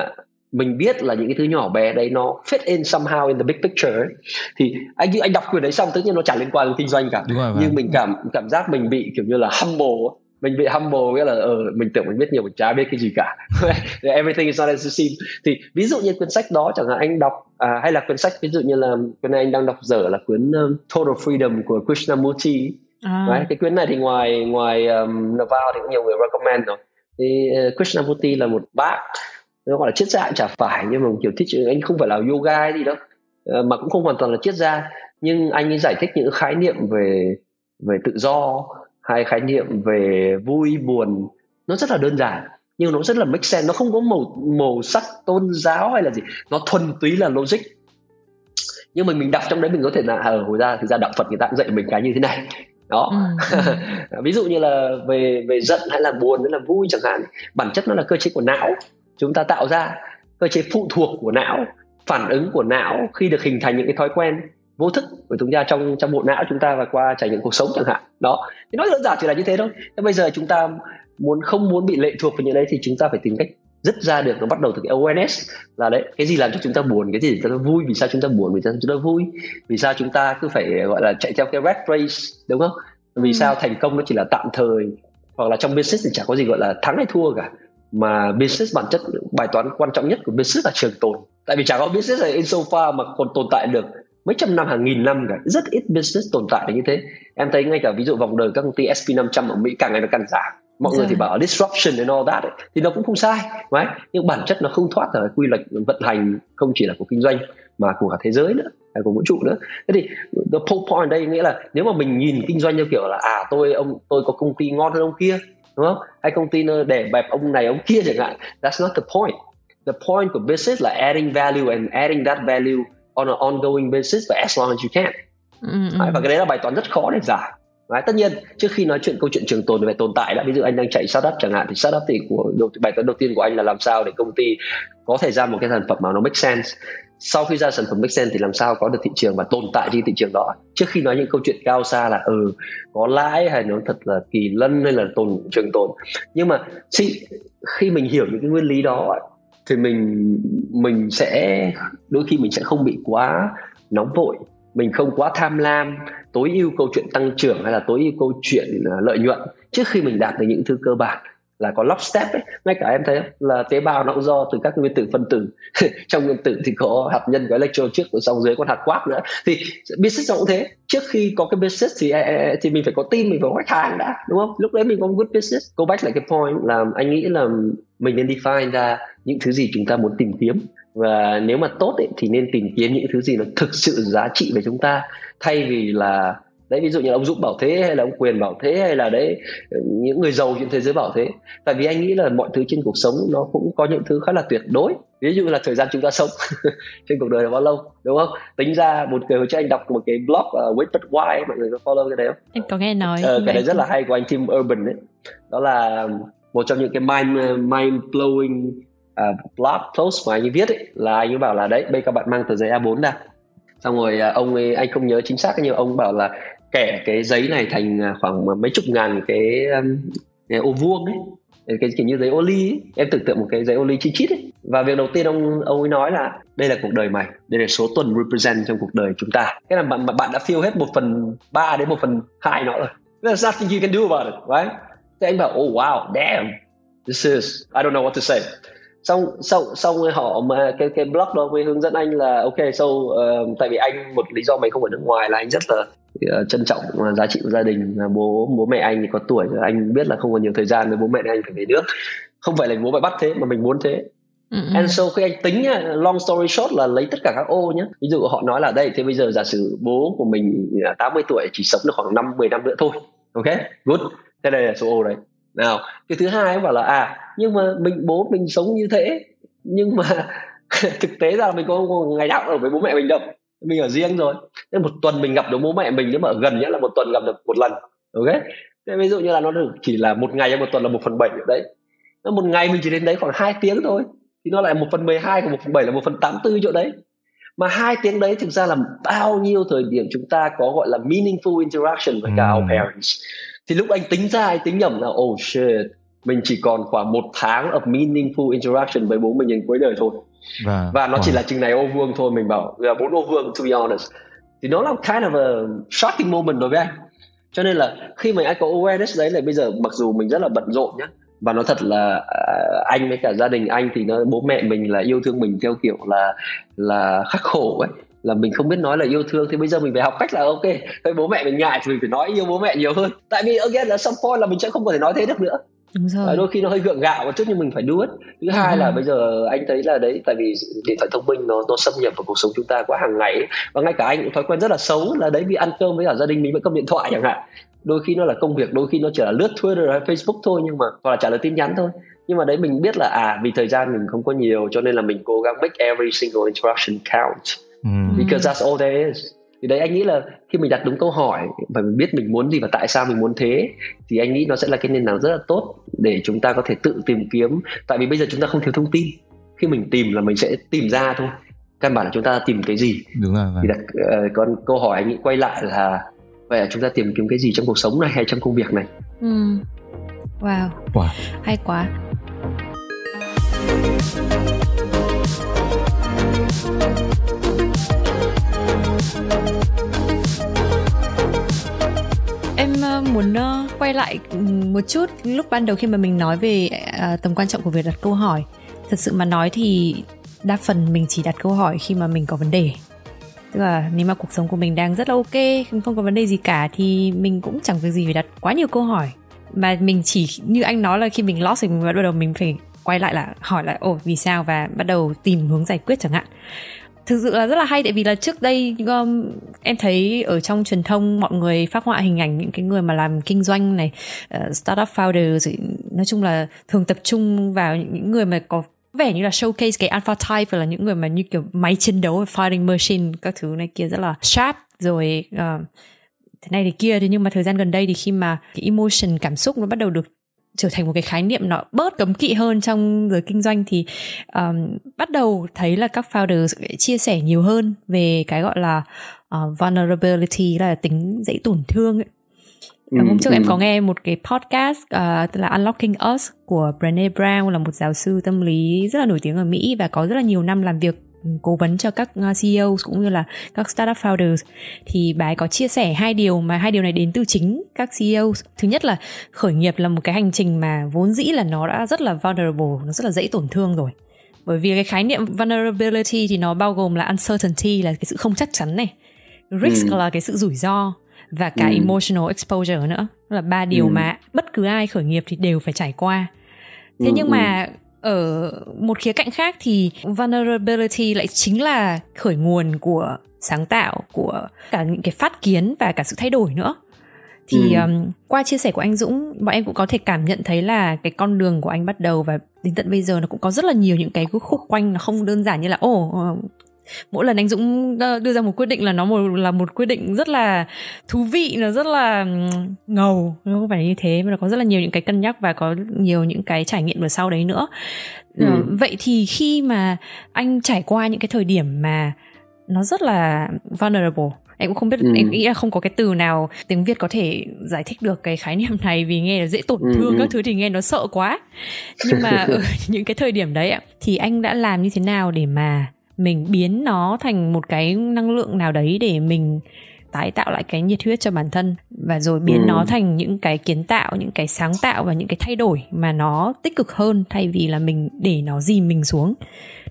mình biết là những cái thứ nhỏ bé đấy nó fit in somehow in the big picture ấy. thì anh anh đọc quyển đấy xong tất nhiên nó chẳng liên quan đến kinh doanh cả. Rồi, nhưng mình cảm cảm giác mình bị kiểu như là humble mình bị humble nghĩa là ờ mình tưởng mình biết nhiều mình chả biết cái gì cả. Everything is not as it seems. Thì ví dụ như cuốn sách đó chẳng hạn anh đọc à, hay là cuốn sách ví dụ như là cuốn này anh đang đọc dở là cuốn um, Total Freedom của Krishnamurti. À. Đấy, cái cuốn này thì ngoài ngoài um, Naval thì cũng nhiều người recommend rồi. Thì uh, Krishnamurti là một bác nó gọi là triết gia chả phải nhưng mà kiểu thích anh không phải là yoga hay gì đâu. Uh, mà cũng không hoàn toàn là triết gia nhưng anh ấy giải thích những khái niệm về về tự do hai khái niệm về vui buồn. Nó rất là đơn giản nhưng nó rất là make sense. Nó không có màu màu sắc tôn giáo hay là gì. Nó thuần túy là logic. Nhưng mà mình đọc trong đấy mình có thể là ở à, hồi ra thực ra đạo Phật người ta cũng dạy mình cái như thế này. Đó. Ừ. ví dụ như là về về giận hay là buồn hay là vui chẳng hạn. Bản chất nó là cơ chế của não chúng ta tạo ra cơ chế phụ thuộc của não phản ứng của não khi được hình thành những cái thói quen vô thức của chúng ta trong trong bộ não chúng ta và qua trải nghiệm cuộc sống chẳng hạn. Đó. Thì nói đơn giản chỉ là như thế thôi. Thế bây giờ chúng ta muốn không muốn bị lệ thuộc vào những đấy thì chúng ta phải tìm cách dứt ra được nó bắt đầu từ cái awareness là đấy cái gì làm cho chúng ta buồn cái gì chúng ta vui vì sao chúng ta buồn vì sao chúng ta vui vì sao chúng ta cứ phải gọi là chạy theo cái rat race đúng không? Vì ừ. sao thành công nó chỉ là tạm thời hoặc là trong business thì chả có gì gọi là thắng hay thua cả mà business bản chất bài toán quan trọng nhất của business là trường tồn. Tại vì chả có business là in so far mà còn tồn tại được mấy trăm năm hàng nghìn năm cả. Rất ít business tồn tại như thế. Em thấy ngay cả ví dụ vòng đời các công ty SP 500 ở Mỹ càng ngày nó càng giảm mọi người thì dạ. bảo disruption and all that ấy, thì nó cũng không sai right? nhưng bản chất nó không thoát khỏi quy luật vận hành không chỉ là của kinh doanh mà của cả thế giới nữa hay của vũ trụ nữa. Thế thì the whole point đây nghĩa là nếu mà mình nhìn kinh doanh theo kiểu là à tôi ông tôi có công ty ngon hơn ông kia đúng không? Hay công ty để bẹp ông này ông kia chẳng hạn. That's not the point. The point của business là adding value and adding that value on an ongoing basis và as long as you can. Mm-hmm. và cái đấy là bài toán rất khó để giải. Đấy, tất nhiên trước khi nói chuyện câu chuyện trường tồn về tồn tại đã ví dụ anh đang chạy startup chẳng hạn thì startup thì của đầu, bài toán đầu tiên của anh là làm sao để công ty có thể ra một cái sản phẩm mà nó make sense sau khi ra sản phẩm make sense thì làm sao có được thị trường và tồn tại trên thị trường đó? Trước khi nói những câu chuyện cao xa là ừ có lãi hay nó thật là kỳ lân hay là tồn trường tồn. Nhưng mà khi, khi mình hiểu những cái nguyên lý đó thì mình mình sẽ đôi khi mình sẽ không bị quá nóng vội. Mình không quá tham lam tối ưu câu chuyện tăng trưởng hay là tối ưu câu chuyện à, lợi nhuận trước khi mình đạt được những thứ cơ bản là có lockstep ấy. Ngay cả em thấy là tế bào nó cũng do từ các nguyên tử phân tử. Trong nguyên tử thì có hạt nhân có electron trước và sau dưới có hạt quark nữa. Thì business nó cũng thế. Trước khi có cái business thì à, à, à, thì mình phải có team mình phải có khách hàng đã đúng không? Lúc đấy mình có good business. Go back lại cái point là anh nghĩ là mình nên define ra những thứ gì chúng ta muốn tìm kiếm. Và nếu mà tốt ấy, thì nên tìm kiếm những thứ gì nó thực sự giá trị về chúng ta. Thay vì là đấy ví dụ như là ông dũng bảo thế hay là ông quyền bảo thế hay là đấy những người giàu trên thế giới bảo thế. Tại vì anh nghĩ là mọi thứ trên cuộc sống nó cũng có những thứ khá là tuyệt đối. Ví dụ là thời gian chúng ta sống trên cuộc đời là bao lâu đúng không? Tính ra một cái hồi trước anh đọc một cái blog uh, Wait But Why mọi người có follow cái đấy không? Anh có nghe nói ờ, cái đấy rất là hay của anh Tim Urban đấy đó là một trong những cái mind mind blowing uh, blog post mà anh ấy viết ấy là anh ấy bảo là đấy bây các bạn mang tờ giấy A4 ra. Xong rồi uh, ông ấy anh không nhớ chính xác nhưng ông bảo là kẻ cái giấy này thành à, khoảng à, mấy chục ngàn cái, um, cái ô vuông ấy. Cái kiểu như giấy ô ly ấy. em tưởng tượng một cái giấy ô ly chi chít ấy. Và việc đầu tiên ông ông ấy nói là đây là cuộc đời mày. Đây là số tuần represent trong cuộc đời chúng ta. Cái là bạn bạn đã fill hết một phần ba đến một phần hai nó rồi. There's nothing you can do about it right? Thế anh bảo oh wow damn. This is I don't know what to say xong xong xong họ mà cái cái blog đó mới hướng dẫn anh là ok so uh, tại vì anh một lý do mình không ở nước ngoài là anh rất là uh, trân trọng uh, giá trị của gia đình bố bố mẹ anh thì có tuổi rồi anh biết là không còn nhiều thời gian với bố mẹ anh phải về nước không phải là bố mẹ bắt thế mà mình muốn thế Mm-hmm. And so khi anh tính long story short là lấy tất cả các ô nhé. Ví dụ họ nói là đây thế bây giờ giả sử bố của mình 80 tuổi chỉ sống được khoảng 5 10 năm nữa thôi. Ok? Good. Thế đây là số ô đấy nào cái thứ hai bảo là à nhưng mà mình bố mình sống như thế nhưng mà thực tế ra mình có ngày nào ở với bố mẹ mình đâu. Mình ở riêng rồi. Nên một tuần mình gặp được bố mẹ mình nếu mà ở gần nhất là một tuần gặp được một lần. Ok? Thế ví dụ như là nó được chỉ là một ngày hay một tuần là một phần bảy đấy. Nó một ngày mình chỉ đến đấy khoảng 2 tiếng thôi thì nó lại một phần 12 của một phần bảy là một phần tám tư chỗ đấy. Mà hai tiếng đấy thực ra là bao nhiêu thời điểm chúng ta có gọi là meaningful interaction với cả our parents thì lúc anh tính ra anh tính nhầm là oh shit mình chỉ còn khoảng một tháng of meaningful interaction với bố mình đến cuối đời thôi. Và, và nó wow. chỉ là chừng này ô vuông thôi mình bảo là bốn ô vuông to be honest. Thì nó là kind of a shocking moment đối với anh. Cho nên là khi mà anh có awareness đấy là bây giờ mặc dù mình rất là bận rộn nhá và nó thật là uh, anh với cả gia đình anh thì nó bố mẹ mình là yêu thương mình theo kiểu là là khắc khổ ấy là mình không biết nói là yêu thương thì bây giờ mình phải học cách là ok thôi bố mẹ mình ngại thì mình phải nói yêu bố mẹ nhiều hơn. Tại vì again là some point là mình sẽ không có thể nói thế được nữa. Đúng rồi. đôi khi nó hơi gượng gạo một chút nhưng mình phải it. Thứ hai là bây giờ anh thấy là đấy tại vì điện thoại thông minh nó nó xâm nhập vào cuộc sống chúng ta quá hàng ngày ấy. và ngay cả anh cũng thói quen rất là xấu là đấy vì ăn cơm với cả gia đình mình vẫn cầm điện thoại chẳng hạn. Đôi khi nó là công việc đôi khi nó chỉ là lướt Twitter hay Facebook thôi nhưng mà hoặc là trả lời tin nhắn thôi. Nhưng mà đấy mình biết là à vì thời gian mình không có nhiều cho nên là mình cố gắng make every single interaction count mm. because that's all there is. Thì đấy anh nghĩ là khi mình đặt đúng câu hỏi và mình biết mình muốn gì và tại sao mình muốn thế thì anh nghĩ nó sẽ là cái nền tảng rất là tốt để chúng ta có thể tự tìm kiếm. Tại vì bây giờ chúng ta không thiếu thông tin. Khi mình tìm là mình sẽ tìm ra thôi. Căn bản là chúng ta tìm cái gì? Đúng rồi thì đặt uh, còn câu hỏi anh nghĩ quay lại là vậy là chúng ta tìm kiếm cái gì trong cuộc sống này hay trong công việc này? Ừ. wow. wow. Hay quá em ờ, muốn ờ, quay lại ừ, một chút. Lúc ban đầu khi mà mình nói về ờ, tầm quan trọng của việc đặt câu hỏi, thật sự mà nói thì đa phần mình chỉ đặt câu hỏi khi mà mình có vấn đề. Tức là nếu mà cuộc sống của mình đang rất là ok, không có vấn đề gì cả, thì mình cũng chẳng việc gì phải đặt quá nhiều câu hỏi. Mà mình chỉ, như anh nói là khi mình lost thì mình bắt đầu mình phải quay lại là hỏi lại ồ, vì sao? Và bắt đầu tìm hướng giải quyết chẳng hạn thực sự là rất là hay tại vì là trước đây um, em thấy ở trong truyền thông mọi người phát họa hình ảnh những cái người mà làm kinh doanh này uh, startup founder nói chung là thường tập trung vào những người mà có vẻ như là showcase cái alpha type là những người mà như kiểu máy chiến đấu fighting machine các thứ này kia rất là sharp rồi uh, thế này thế kia. Thế nhưng mà thời gian gần đây thì khi mà cái emotion cảm xúc nó bắt đầu được trở thành một cái khái niệm nó bớt cấm kỵ hơn trong giới kinh doanh thì um, bắt đầu thấy là các founder chia sẻ nhiều hơn về cái gọi là uh, vulnerability là tính dễ tổn thương ấy. Ừ, hôm trước ừ. em có nghe một cái podcast uh, tức là Unlocking Us của Brené Brown là một giáo sư tâm lý rất là nổi tiếng ở Mỹ và có rất là nhiều năm làm việc cố vấn cho các ờ, CEO cũng như là các startup founders thì bà ấy có chia sẻ hai điều mà hai điều này đến từ chính các CEO. Thứ nhất là khởi nghiệp là một cái hành trình mà vốn dĩ là nó đã rất là vulnerable, nó rất là dễ tổn thương rồi. Bởi vì cái khái niệm vulnerability thì nó bao gồm là uncertainty là cái sự không chắc chắn này, risk ừ. là cái sự rủi ro và cả ừ. emotional exposure nữa là ba điều ừ. mà bất cứ ai khởi nghiệp thì đều phải trải qua thế ừ, nhưng mà ừ ở một khía cạnh khác thì vulnerability lại chính là khởi nguồn của sáng tạo của cả những cái phát kiến và cả sự thay đổi nữa thì ừ. um, qua chia sẻ của anh Dũng bọn em cũng có thể cảm nhận thấy là cái con đường của anh bắt đầu và đến tận bây giờ nó cũng có rất là nhiều những cái khúc quanh nó không đơn giản như là ồ mỗi lần anh Dũng ờ, đưa ra một quyết định là nó một là một quyết định rất là thú vị nó rất là ngầu nó không phải như thế mà nó có rất là nhiều những cái cân nhắc và có nhiều những cái trải nghiệm ở sau đấy nữa ừ. Ờ, vậy thì khi mà anh trải qua những cái thời điểm mà nó rất là vulnerable em cũng không biết ừ. em nghĩ là không có cái từ nào tiếng việt có thể giải thích được cái khái niệm này vì nghe là dễ tổn ừ, thương ừ. các thứ thì nghe nó sợ quá nhưng mà ở những cái thời điểm đấy thì anh đã làm như thế nào để mà mình biến nó thành một cái năng lượng nào đấy để mình tái tạo lại cái nhiệt huyết cho bản thân và rồi biến ừ. nó thành những cái kiến tạo những cái sáng tạo và những cái thay đổi mà nó tích cực hơn thay vì là mình để nó dìm mình xuống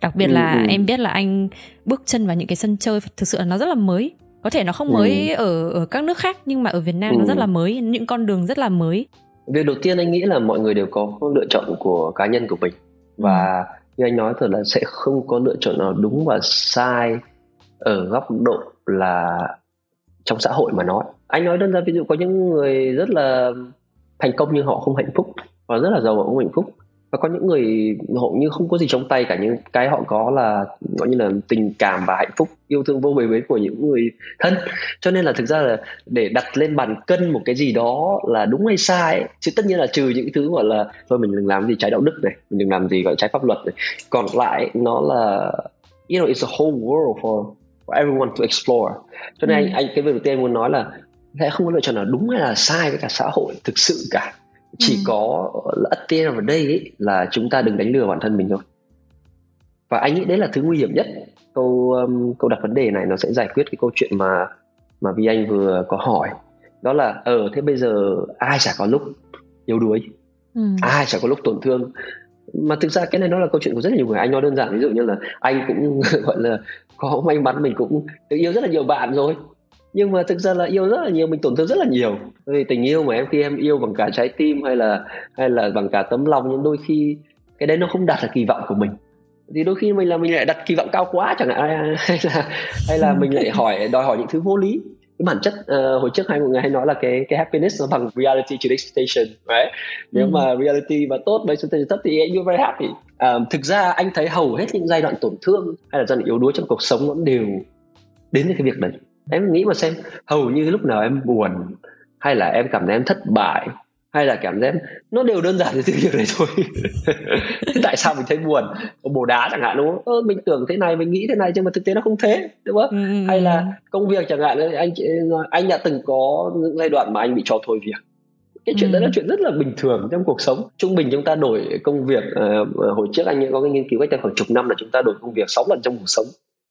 đặc biệt ừ. là ừ. em biết là anh bước chân vào những cái sân chơi thực sự là nó rất là mới có thể nó không mới ừ. ở ở các nước khác nhưng mà ở Việt Nam ừ. nó rất là mới những con đường rất là mới việc đầu tiên anh nghĩ là mọi người đều có lựa chọn của cá nhân của mình và ừ như anh nói thật là sẽ không có lựa chọn nào đúng và sai ở góc độ là trong xã hội mà nói. Anh nói đơn giản ví dụ có những người rất là thành công nhưng họ không hạnh phúc và rất là giàu mà không hạnh phúc và có những người họ như không có gì trong tay cả những cái họ có là gọi như là tình cảm và hạnh phúc yêu thương vô bề bến của những người thân. Cho nên là thực ra là để đặt lên bàn cân một cái gì đó là đúng hay sai ấy, chứ tất nhiên là trừ những thứ gọi là thôi mình đừng làm gì trái đạo đức này mình đừng làm gì gọi trái pháp luật này. Còn lại nó là you know it's a whole world for, for everyone to explore. Cho nên ừ. anh, anh cái việc đầu tiên anh muốn nói là sẽ không có lựa chọn nào đúng hay là sai với cả xã hội thực sự cả chỉ ừ. có at the end of the day ấy, là chúng ta đừng đánh lừa bản thân mình thôi. Và anh nghĩ đấy là thứ nguy hiểm nhất. Câu um, câu đặt vấn đề này nó sẽ giải quyết cái câu chuyện mà mà vì anh vừa có hỏi. Đó là ở ờ, thế bây giờ ai chả có lúc yếu đuối? Ừ. ai chả có lúc tổn thương? Mà thực ra cái này nó là câu chuyện của rất là nhiều người. Anh nói đơn giản ví dụ như là anh cũng gọi là có may mắn mình cũng yêu rất là nhiều bạn rồi nhưng mà thực ra là yêu rất là nhiều mình tổn thương rất là nhiều. Vì tình yêu mà em khi em yêu bằng cả trái tim hay là hay là bằng cả tấm lòng nhưng đôi khi cái đấy nó không đạt được kỳ vọng của mình. Thì đôi khi mình là mình lại đặt kỳ vọng cao quá chẳng hạn. Hay là hay là mình lại hỏi đòi hỏi những thứ vô lý. Cái bản chất uh, hồi trước hai mọi người hay nói là cái cái happiness nó bằng reality to expectation right? nếu ừ. mà reality mà tốt với expectation thấp thì you're very happy. Uh, thực ra anh thấy hầu hết những giai đoạn tổn thương hay là giai đoạn yếu đuối trong cuộc sống nó đều đến cái việc đấy em nghĩ mà xem hầu như lúc nào em buồn hay là em cảm thấy em thất bại hay là cảm giác nó đều đơn giản từ việc đấy thôi tại sao mình thấy buồn bồ đá chẳng hạn đúng không ơ mình tưởng thế này mình nghĩ thế này nhưng mà thực tế nó không thế đúng không ừ. ừ hay là ừ. công việc chẳng hạn anh anh đã từng có những giai đoạn mà anh bị cho thôi việc cái chuyện ừ. đó là chuyện rất là bình thường trong cuộc sống trung bình chúng ta đổi công việc uh, hồi trước anh có cái nghiên cứu cách đây khoảng chục năm là chúng ta đổi công việc 6 lần trong cuộc sống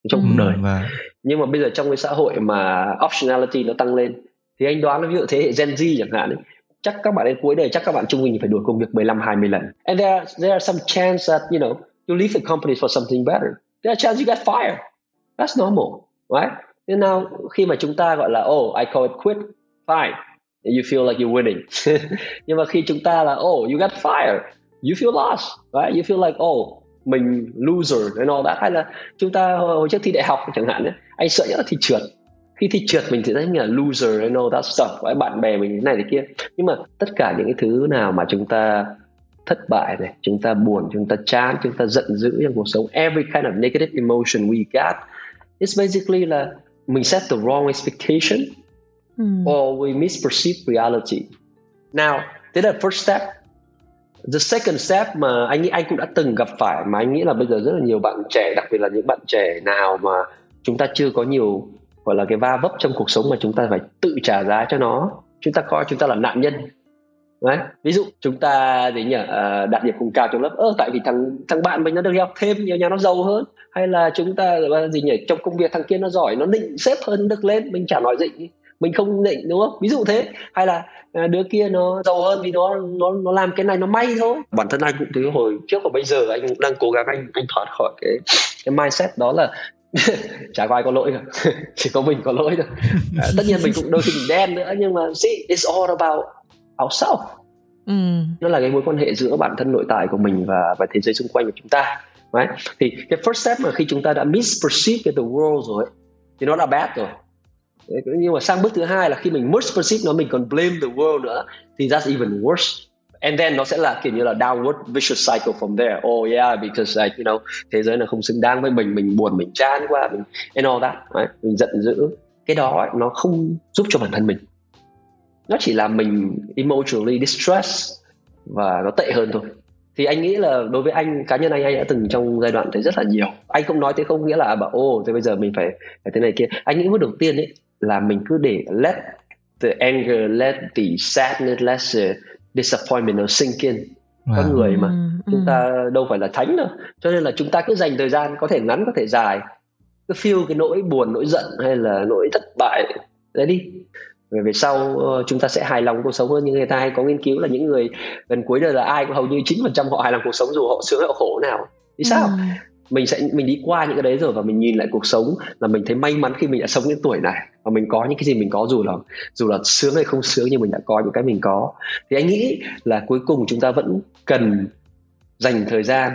trong cuộc đời. và... nhưng mà bây giờ trong cái xã hội mà optionality nó tăng lên thì anh đoán là ví dụ thế hệ Gen Z chẳng hạn ấy, chắc các bạn đến cuối đời chắc các bạn trung bình phải đổi công việc 15 20 lần. And there are, there are some chance that you know you leave the company for something better. There are chance you get fired. That's normal right? And now khi mà chúng ta gọi là oh I call it quit fine. And you feel like you're winning. Nhưng mà khi chúng ta là oh you get fired. You feel lost right? You feel like oh mình loser and all that hay là chúng ta hồi trước thi đại học chẳng hạn ấy, anh sợ nhất là thi trượt. Khi thi trượt mình thì thấy như là loser and all that stuff với bạn bè mình thế này thế kia. Nhưng mà tất cả những cái thứ nào mà chúng ta thất bại này chúng ta buồn chúng ta chán chúng ta giận dữ trong cuộc sống every kind of negative emotion we got it's basically là mình set the wrong expectation mm. or we misperceive reality. Now is the first step the second step mà anh nghĩ anh cũng đã từng gặp phải mà anh nghĩ là bây giờ rất là nhiều bạn trẻ đặc biệt là những bạn trẻ nào mà chúng ta chưa có nhiều gọi là cái va vấp trong cuộc sống mà chúng ta phải tự trả giá cho nó. Chúng ta coi chúng ta là nạn nhân. Đấy. ví dụ chúng ta gì nhỉ uh, đạt điểm cùng cao trong lớp. Ơ tại vì thằng thằng bạn mình nó được học thêm nhiều nhà nó giàu hơn. Hay là chúng ta là gì nhỉ trong công việc thằng kia nó giỏi nó định xếp hơn được lên mình chả nói gì mình không định đúng không? Ví dụ thế. Hay là à, đứa kia nó giàu hơn vì nó nó nó làm cái này nó may thôi. Bản thân anh cũng thế hồi trước và bây giờ anh cũng đang cố gắng anh anh thoát khỏi cái cái mindset đó là chả có ai có lỗi cả. Chỉ có mình có lỗi thôi. À, tất nhiên mình cũng đôi khi mình đen nữa nhưng mà see it's all about ourselves ừ. nó là cái mối quan hệ giữa bản thân nội tại của mình và và thế giới xung quanh của chúng ta. Right? thì cái first step mà khi chúng ta đã misperceive the world rồi thì nó đã bad rồi nhưng mà sang bước thứ hai là khi mình misperceive nó, mình còn blame the world nữa, thì that's even worse. And then nó sẽ là kiểu như là downward vicious cycle from there. Oh yeah, because, like, you know, thế giới là không xứng đáng với mình mình buồn, mình chán quá, mình and all that, right? mình giận dữ. Cái đó nó không giúp cho bản thân mình. Nó chỉ làm mình emotionally distressed và nó tệ hơn thôi. Thì anh nghĩ là đối với anh, cá nhân anh anh đã từng trong giai đoạn thấy rất là nhiều. Anh không nói thế không nghĩa là, bảo ô thế bây giờ mình phải phải thế này kia. Anh nghĩ bước đầu tiên ấy là mình cứ để let the anger let the sadness let the disappointment nó sink in. Wow. con người mà. Ừ, chúng ta đâu phải là thánh đâu. Cho nên là chúng ta cứ dành thời gian có thể ngắn có thể dài. Cứ feel cái nỗi buồn nỗi giận hay là nỗi thất bại đấy đi. Về về sau uh, chúng ta sẽ hài lòng cuộc sống hơn. Như người ta hay có nghiên cứu là những người gần cuối đời là ai cũng hầu như 9% họ hài lòng cuộc sống dù họ sướng hay họ khổ nào. Vì sao? Ừ. mình sẽ mình đi qua những cái đấy rồi và mình nhìn lại cuộc sống là mình thấy may mắn khi mình đã sống đến tuổi này. Và mình có những cái gì mình có dù là dù là sướng hay không sướng nhưng mình đã có những cái mình có. Thì anh nghĩ là cuối cùng chúng ta vẫn cần dành thời gian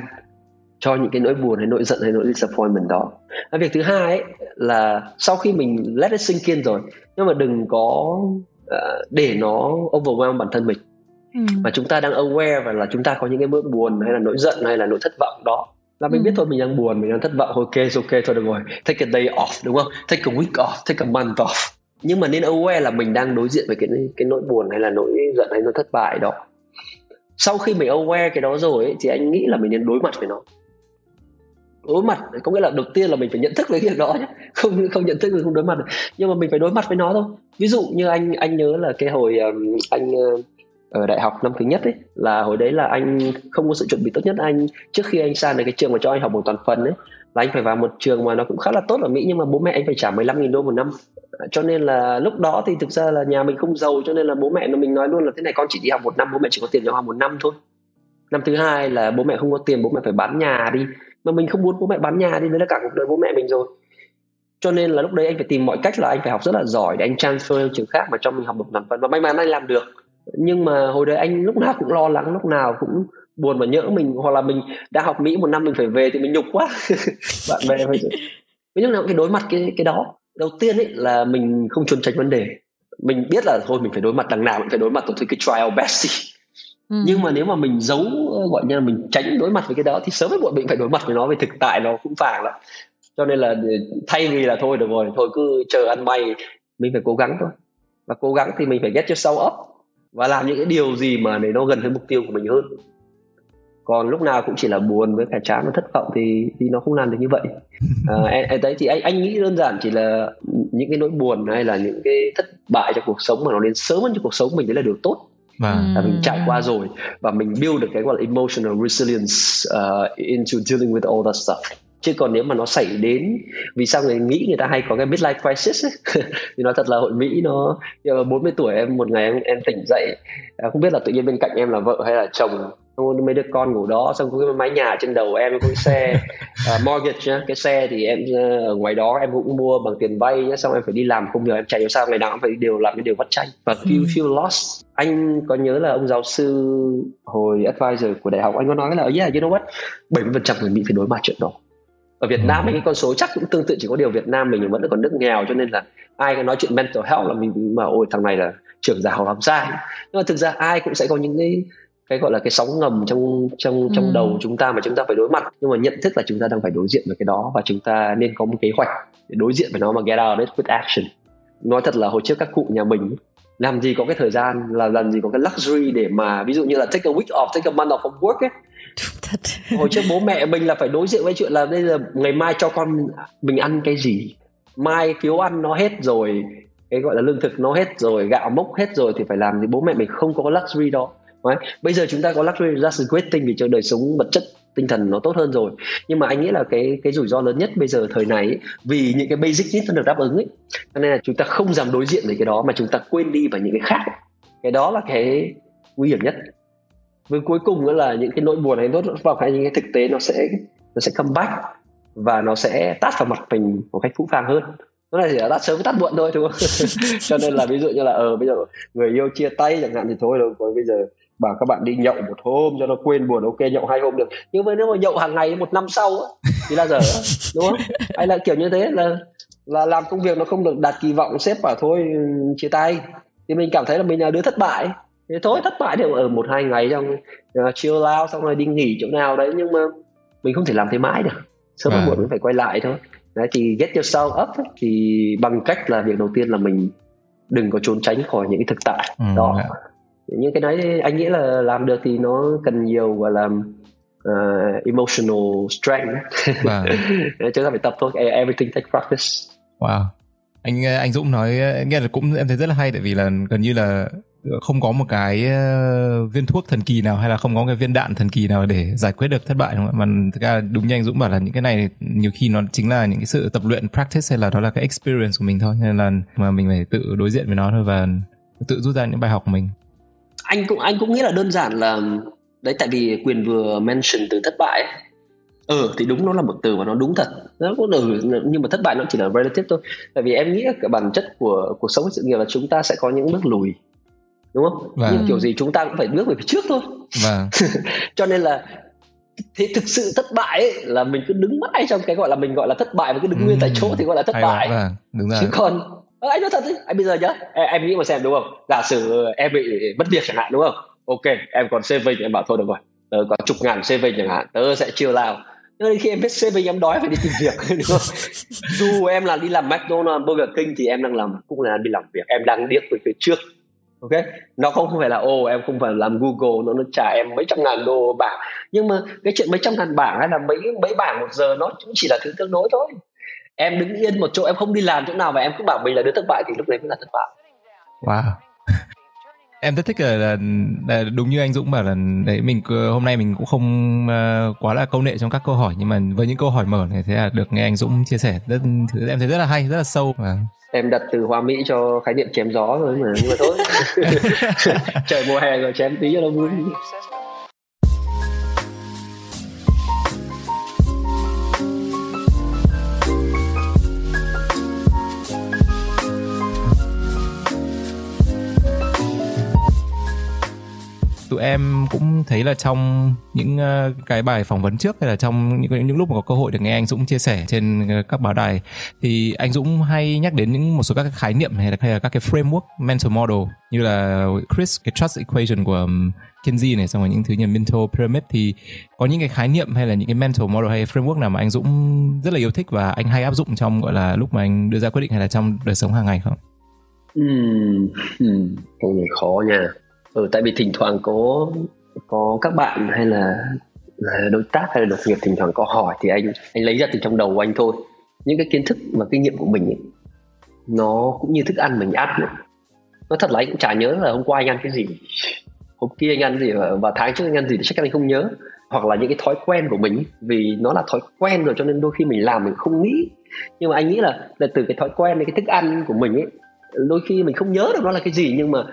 cho những cái nỗi buồn hay nỗi giận hay nỗi disappointment đó. Và việc thứ hai ấy, là sau khi mình let it sink in rồi nhưng mà đừng có uh, để nó overwhelm bản thân mình. Ừ. mà chúng ta đang aware và là chúng ta có những cái nỗi buồn hay là nỗi giận hay là nỗi thất vọng đó là mình ừ. biết thôi mình đang buồn mình đang thất vọng. Ok ok thôi được rồi. Take a day off đúng không? Take a week off take a month off. Nhưng mà nên aware là mình đang đối diện với cái cái nỗi buồn hay là nỗi giận hay nỗi thất bại đó. Sau khi mình aware cái đó rồi ấy, thì anh nghĩ là mình nên đối mặt với nó. Đối mặt có nghĩa là đầu tiên là mình phải nhận thức với việc đó nhé không không nhận thức thì không đối mặt được. Nhưng mà mình phải đối mặt với nó thôi. Ví dụ như anh anh nhớ là cái hồi um, anh uh, ở đại học năm thứ nhất ấy, là hồi đấy là anh không có sự chuẩn bị tốt nhất. Anh, trước khi anh sang đến cái trường mà cho anh học một toàn phần ấy, là anh phải vào một trường mà nó cũng khá là tốt ở Mỹ, nhưng mà bố mẹ anh phải trả 15.000 đô một năm. À, cho nên là lúc đó thì thực ra là nhà mình không giàu, cho nên là bố mẹ nó mình nói luôn là thế này, con chỉ đi học một năm, bố mẹ chỉ có tiền cho học một năm thôi. Năm thứ hai là bố mẹ không có tiền, bố mẹ phải bán nhà đi. Mà mình không muốn bố mẹ bán nhà đi, đấy là cả cuộc đời bố mẹ mình rồi. Cho nên là lúc đấy anh phải tìm mọi cách là anh phải học rất là giỏi để anh transfer trường khác mà cho mình học một năm phần. Và may mắn anh làm được nhưng mà hồi đấy anh lúc nào cũng lo lắng lúc nào cũng buồn và nhỡ mình hoặc là mình đã học mỹ một năm mình phải về thì mình nhục quá. Bạn bè phải với lúc nào cũng phải đối mặt cái cái đó đầu tiên ấy là mình không trốn tránh vấn đề. Mình biết là thôi mình phải đối mặt đằng nào mình phải đối mặt tôi cái trial best Ừ. nhưng mà nếu mà mình giấu gọi như là mình tránh đối mặt với cái đó thì sớm hay muộn mình phải đối mặt với nó vì thực tại nó cũng phản lắm. Cho nên là thay vì là thôi được rồi thôi cứ chờ ăn may mình phải cố gắng thôi. Và cố gắng thì mình phải get yourself up và làm những cái điều gì mà để nó gần với mục tiêu của mình hơn. Còn lúc nào cũng chỉ là buồn với cả chán và thất vọng thì thì nó không làm được như vậy. À, đấy thì anh anh nghĩ đơn giản chỉ là những cái nỗi buồn hay là những cái thất bại trong cuộc sống mà nó đến sớm hơn trong cuộc sống mình đấy là điều tốt. Và là mình trải qua rồi và mình build được cái gọi là emotional resilience uh, into dealing with all that stuff chứ còn nếu mà nó xảy đến vì sao người nghĩ người ta hay có cái midlife crisis ấy? Thì nói thật là hội mỹ nó giờ 40 tuổi em một ngày em em tỉnh dậy à, không biết là tự nhiên bên cạnh em là vợ hay là chồng xong mấy đứa con ngủ đó xong có cái mái nhà trên đầu em có cái xe uh, mortgage nhá cái xe thì em uh, ở ngoài đó em cũng mua bằng tiền vay nhá xong em phải đi làm không nhờ em chạy sao ngày nào cũng phải đều làm cái điều vắt chanh và feel ừ. feel lost. Anh có nhớ là ông giáo sư hồi advisor của đại học anh có nói là yeah you know what? 70% người Mỹ phải đối mặt chuyện đó ở Việt Nam ừ. cái con số chắc cũng tương tự chỉ có điều Việt Nam mình vẫn còn nước nghèo cho nên là ai nói chuyện mental health là mình mà ôi thằng này là trưởng giáo làm sai nhưng mà thực ra ai cũng sẽ có những cái cái gọi là cái sóng ngầm trong trong trong ừ. đầu chúng ta mà chúng ta phải đối mặt nhưng mà nhận thức là chúng ta đang phải đối diện với cái đó và chúng ta nên có một kế hoạch để đối diện với nó mà get out of it with action nói thật là hồi trước các cụ nhà mình làm gì có cái thời gian là làm gì có cái luxury để mà ví dụ như là take a week off take a month off from work ấy thật. Hồi trước bố mẹ mình là phải đối diện với chuyện là bây giờ ngày mai cho con mình ăn cái gì? Mai phiếu ăn nó hết rồi cái gọi là lương thực nó hết rồi gạo mốc hết rồi thì phải làm thì bố mẹ mình không có luxury đó. Đấy. bây giờ chúng ta có luxury that's a great thing vì cho đời sống vật chất tinh thần nó tốt hơn rồi. Nhưng mà anh nghĩ là cái cái rủi ro lớn nhất bây giờ thời này ấy, vì những cái basic needs nó được đáp ứng ấy cho nên là chúng ta không dám đối diện với cái đó mà chúng ta quên đi vào những cái khác. Cái đó là cái nguy hiểm nhất với cuối cùng nữa là những cái nỗi buồn này nó vào cái những cái thực tế nó sẽ nó sẽ come back và nó sẽ tát vào mặt mình một cách phũ phàng hơn. Nó là chỉ là tát sớm tát muộn thôi đúng không? Cho nên là ví dụ như là ờ, bây giờ người yêu chia tay chẳng hạn thì thôi đâu còn bây giờ bảo các bạn đi nhậu một hôm cho nó quên buồn ok nhậu hai hôm được. Nhưng mà nếu mà nhậu hàng ngày một năm sau á, thì là dở đúng không? Hay là kiểu như thế là là làm công việc nó không được đạt kỳ vọng sếp bảo thôi chia tay. Thì mình cảm thấy là mình là đứa thất bại thế thôi thất bại thì ở một hai ngày trong uh, chill out xong rồi đi nghỉ chỗ nào đấy nhưng mà mình không thể làm thế mãi được. Sớm à. muộn mình phải quay lại thôi. Đấy thì get yourself up thì bằng cách là việc đầu tiên là mình đừng có trốn tránh khỏi những cái thực tại ừ, đó. yeah những cái đấy anh nghĩ là làm được thì nó cần nhiều gọi là uh, emotional strength. Vâng. chúng ta phải tập thôi everything take practice. Wow. Anh anh Dũng nói nghe là cũng em thấy rất là hay tại vì là gần như là không có một cái ờ, viên thuốc thần kỳ nào hay là không có cái viên đạn thần kỳ nào để giải quyết được thất bại đúng không? mà thực ra đúng như anh Dũng bảo là những cái này nhiều khi nó chính là những cái sự tập luyện practice hay là đó là cái experience của mình thôi. Nên là mà mình phải tự đối diện với nó thôi và tự rút ra những bài học của mình. Anh cũng anh cũng nghĩ là đơn giản là đấy tại vì quyền vừa mention từ thất bại ừ thì đúng nó là một từ và nó đúng thật. Nó có ừ, nhưng mà thất bại nó chỉ là relative thôi. Tại vì em nghĩ là cái bản chất của cuộc sống sự nghiệp là chúng ta sẽ có những bước lùi đúng không? Vâng. nhưng kiểu gì chúng ta cũng phải bước về phía trước thôi. Vâng. cho nên là thế thực sự thất bại ấy, là mình cứ đứng mãi trong cái gọi là mình gọi là thất bại và cứ đứng nguyên tại chỗ thì gọi là thất bại. vâng. đúng rồi. chứ còn ờ, anh nói thật đấy anh bây giờ nhá em, em nghĩ mà xem đúng không? Giả sử em bị mất việc chẳng hạn đúng không? Ok em còn saving em bảo thôi được rồi. Tớ có chục ngàn saving chẳng hạn tớ sẽ chiều lao nhưng khi em biết saving em đói phải đi tìm việc đúng không? Dù em là đi làm McDonald's Burger King thì em đang làm cũng là đi làm việc. Em đang điếc về phía trước ok? Nó không phải là ô em không phải làm Google, nó nó trả em mấy trăm ngàn đô bảng. Nhưng mà cái chuyện mấy trăm ngàn bảng hay là mấy mấy bảng một giờ nó cũng chỉ là thứ tương đối thôi. Em đứng yên một chỗ, em không đi làm chỗ nào và em cứ bảo mình là đứa thất bại thì lúc đấy mới là thất bại. Wow em rất thích là, là, là đúng như anh Dũng bảo là đấy mình hôm nay mình cũng không uh, quá là câu nệ trong các câu hỏi nhưng mà với những câu hỏi mở này thế là được nghe anh Dũng chia sẻ rất em thấy rất là hay rất là sâu. Và em đặt từ hoa mỹ cho khái niệm chém gió rồi mà nhưng mà thôi. Trời mùa hè rồi chém tí cho nó vui tụi em cũng thấy là trong những ờ, cái bài phỏng vấn trước hay là trong những những lúc mà có cơ hội được nghe anh Dũng chia sẻ trên ờ, các báo đài thì anh Dũng hay nhắc đến những một số các cái khái niệm hay là, hay là các cái framework mental model như là Chris cái trust equation của Kinsey này xong rồi những thứ như mental pyramid thì có những cái khái niệm hay là những cái mental model hay framework nào mà anh Dũng rất là yêu thích và anh hay áp dụng trong gọi là lúc mà anh đưa ra quyết định hay là trong đời sống hàng ngày không? Ừ, câu này khó nha ừ, tại vì thỉnh thoảng có có các bạn hay là, đối tác hay là đồng nghiệp thỉnh thoảng có hỏi thì anh anh lấy ra từ trong đầu của anh thôi. Những cái kiến thức và kinh nghiệm của mình ấy, nó cũng như thức ăn mình ăn nữa. nó thật là anh cũng chả nhớ là hôm qua anh ăn cái gì. Hôm kia anh ăn gì và, tháng trước anh ăn gì thì chắc anh không nhớ. Hoặc là những cái thói quen của mình vì nó là thói quen rồi cho nên đôi khi mình làm mình không nghĩ. Nhưng mà anh nghĩ là, là từ cái thói quen cái thức ăn của mình ấy đôi khi mình không nhớ được nó là cái gì nhưng mà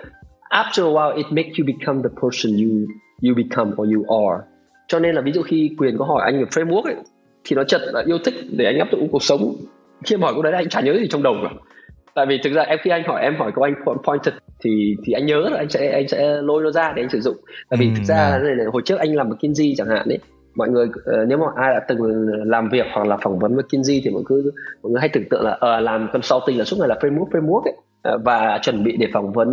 after a while it makes you become the person you you become or you are. Cho nên là ví dụ khi quyền có hỏi anh về framework ấy thì nó chật là yêu thích để anh áp dụng cuộc sống. Khi em hỏi câu đấy anh chả nhớ gì trong đầu cả. Tại vì thực ra em khi anh hỏi em hỏi câu anh pointed thì thì anh nhớ là anh sẽ anh sẽ lôi nó ra để anh sử dụng. Tại vì ừ, thực ra này, này, hồi trước anh làm McKinsey chẳng hạn đấy mọi người uh, nếu mà ai đã từng làm việc hoặc là phỏng vấn McKinsey thì mọi người mọi người hay tưởng tượng là uh, làm consulting là suốt ngày là framework framework ấy. Ờ, và chuẩn bị để phỏng vấn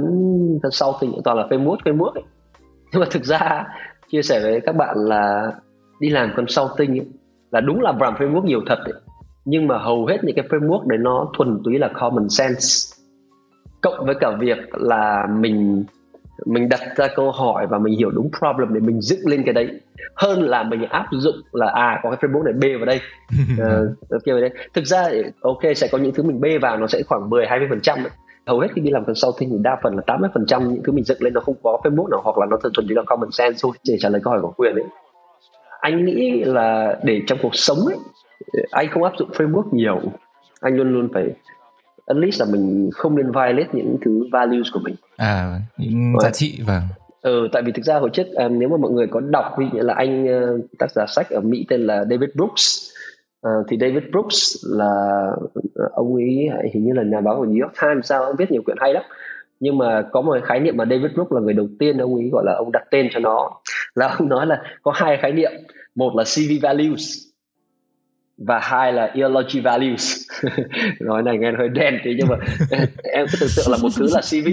sau thì toàn là Facebook Facebook ấy. nhưng mà thực ra chia sẻ với các bạn là đi làm consulting ấy, là đúng là làm framework nhiều thật ấy. nhưng mà hầu hết những cái framework đấy nó thuần túy là common sense. Cộng với cả việc là mình mình đặt ra câu hỏi và mình hiểu đúng problem để mình dựng lên cái đấy. Hơn là mình áp dụng là à có cái framework này bê vào đây. Uh, kia vào đây thực ra ok sẽ có những thứ mình bê vào nó sẽ khoảng 10 20 phần trăm hầu hết khi đi làm consulting thì đa phần là 80% những thứ mình dựng lên nó không có framework nào hoặc là nó thuần chỉ là common sense thôi để trả lời câu hỏi của quyền ấy. Anh nghĩ là để trong cuộc sống ấy anh không áp dụng framework nhiều. Anh luôn luôn phải at least là mình không nên violate những thứ values của mình. À những giá trị và ừ tại vì thực ra hồi trước um, nếu mà mọi người có đọc ví dụ là anh uh, tác giả sách ở mỹ tên là david brooks uh, thì david brooks là ông ấy hình như là nhà báo của new york times sao ông viết nhiều quyển hay lắm. Nhưng mà có một khái niệm mà david brooks là người đầu tiên ông ấy gọi là ông đặt tên cho nó là ông nói là có hai khái niệm. Một là cv values và hai là ideology values. Nói này nghe hơi đen tí nhưng mà em cứ tưởng tượng là một thứ là cv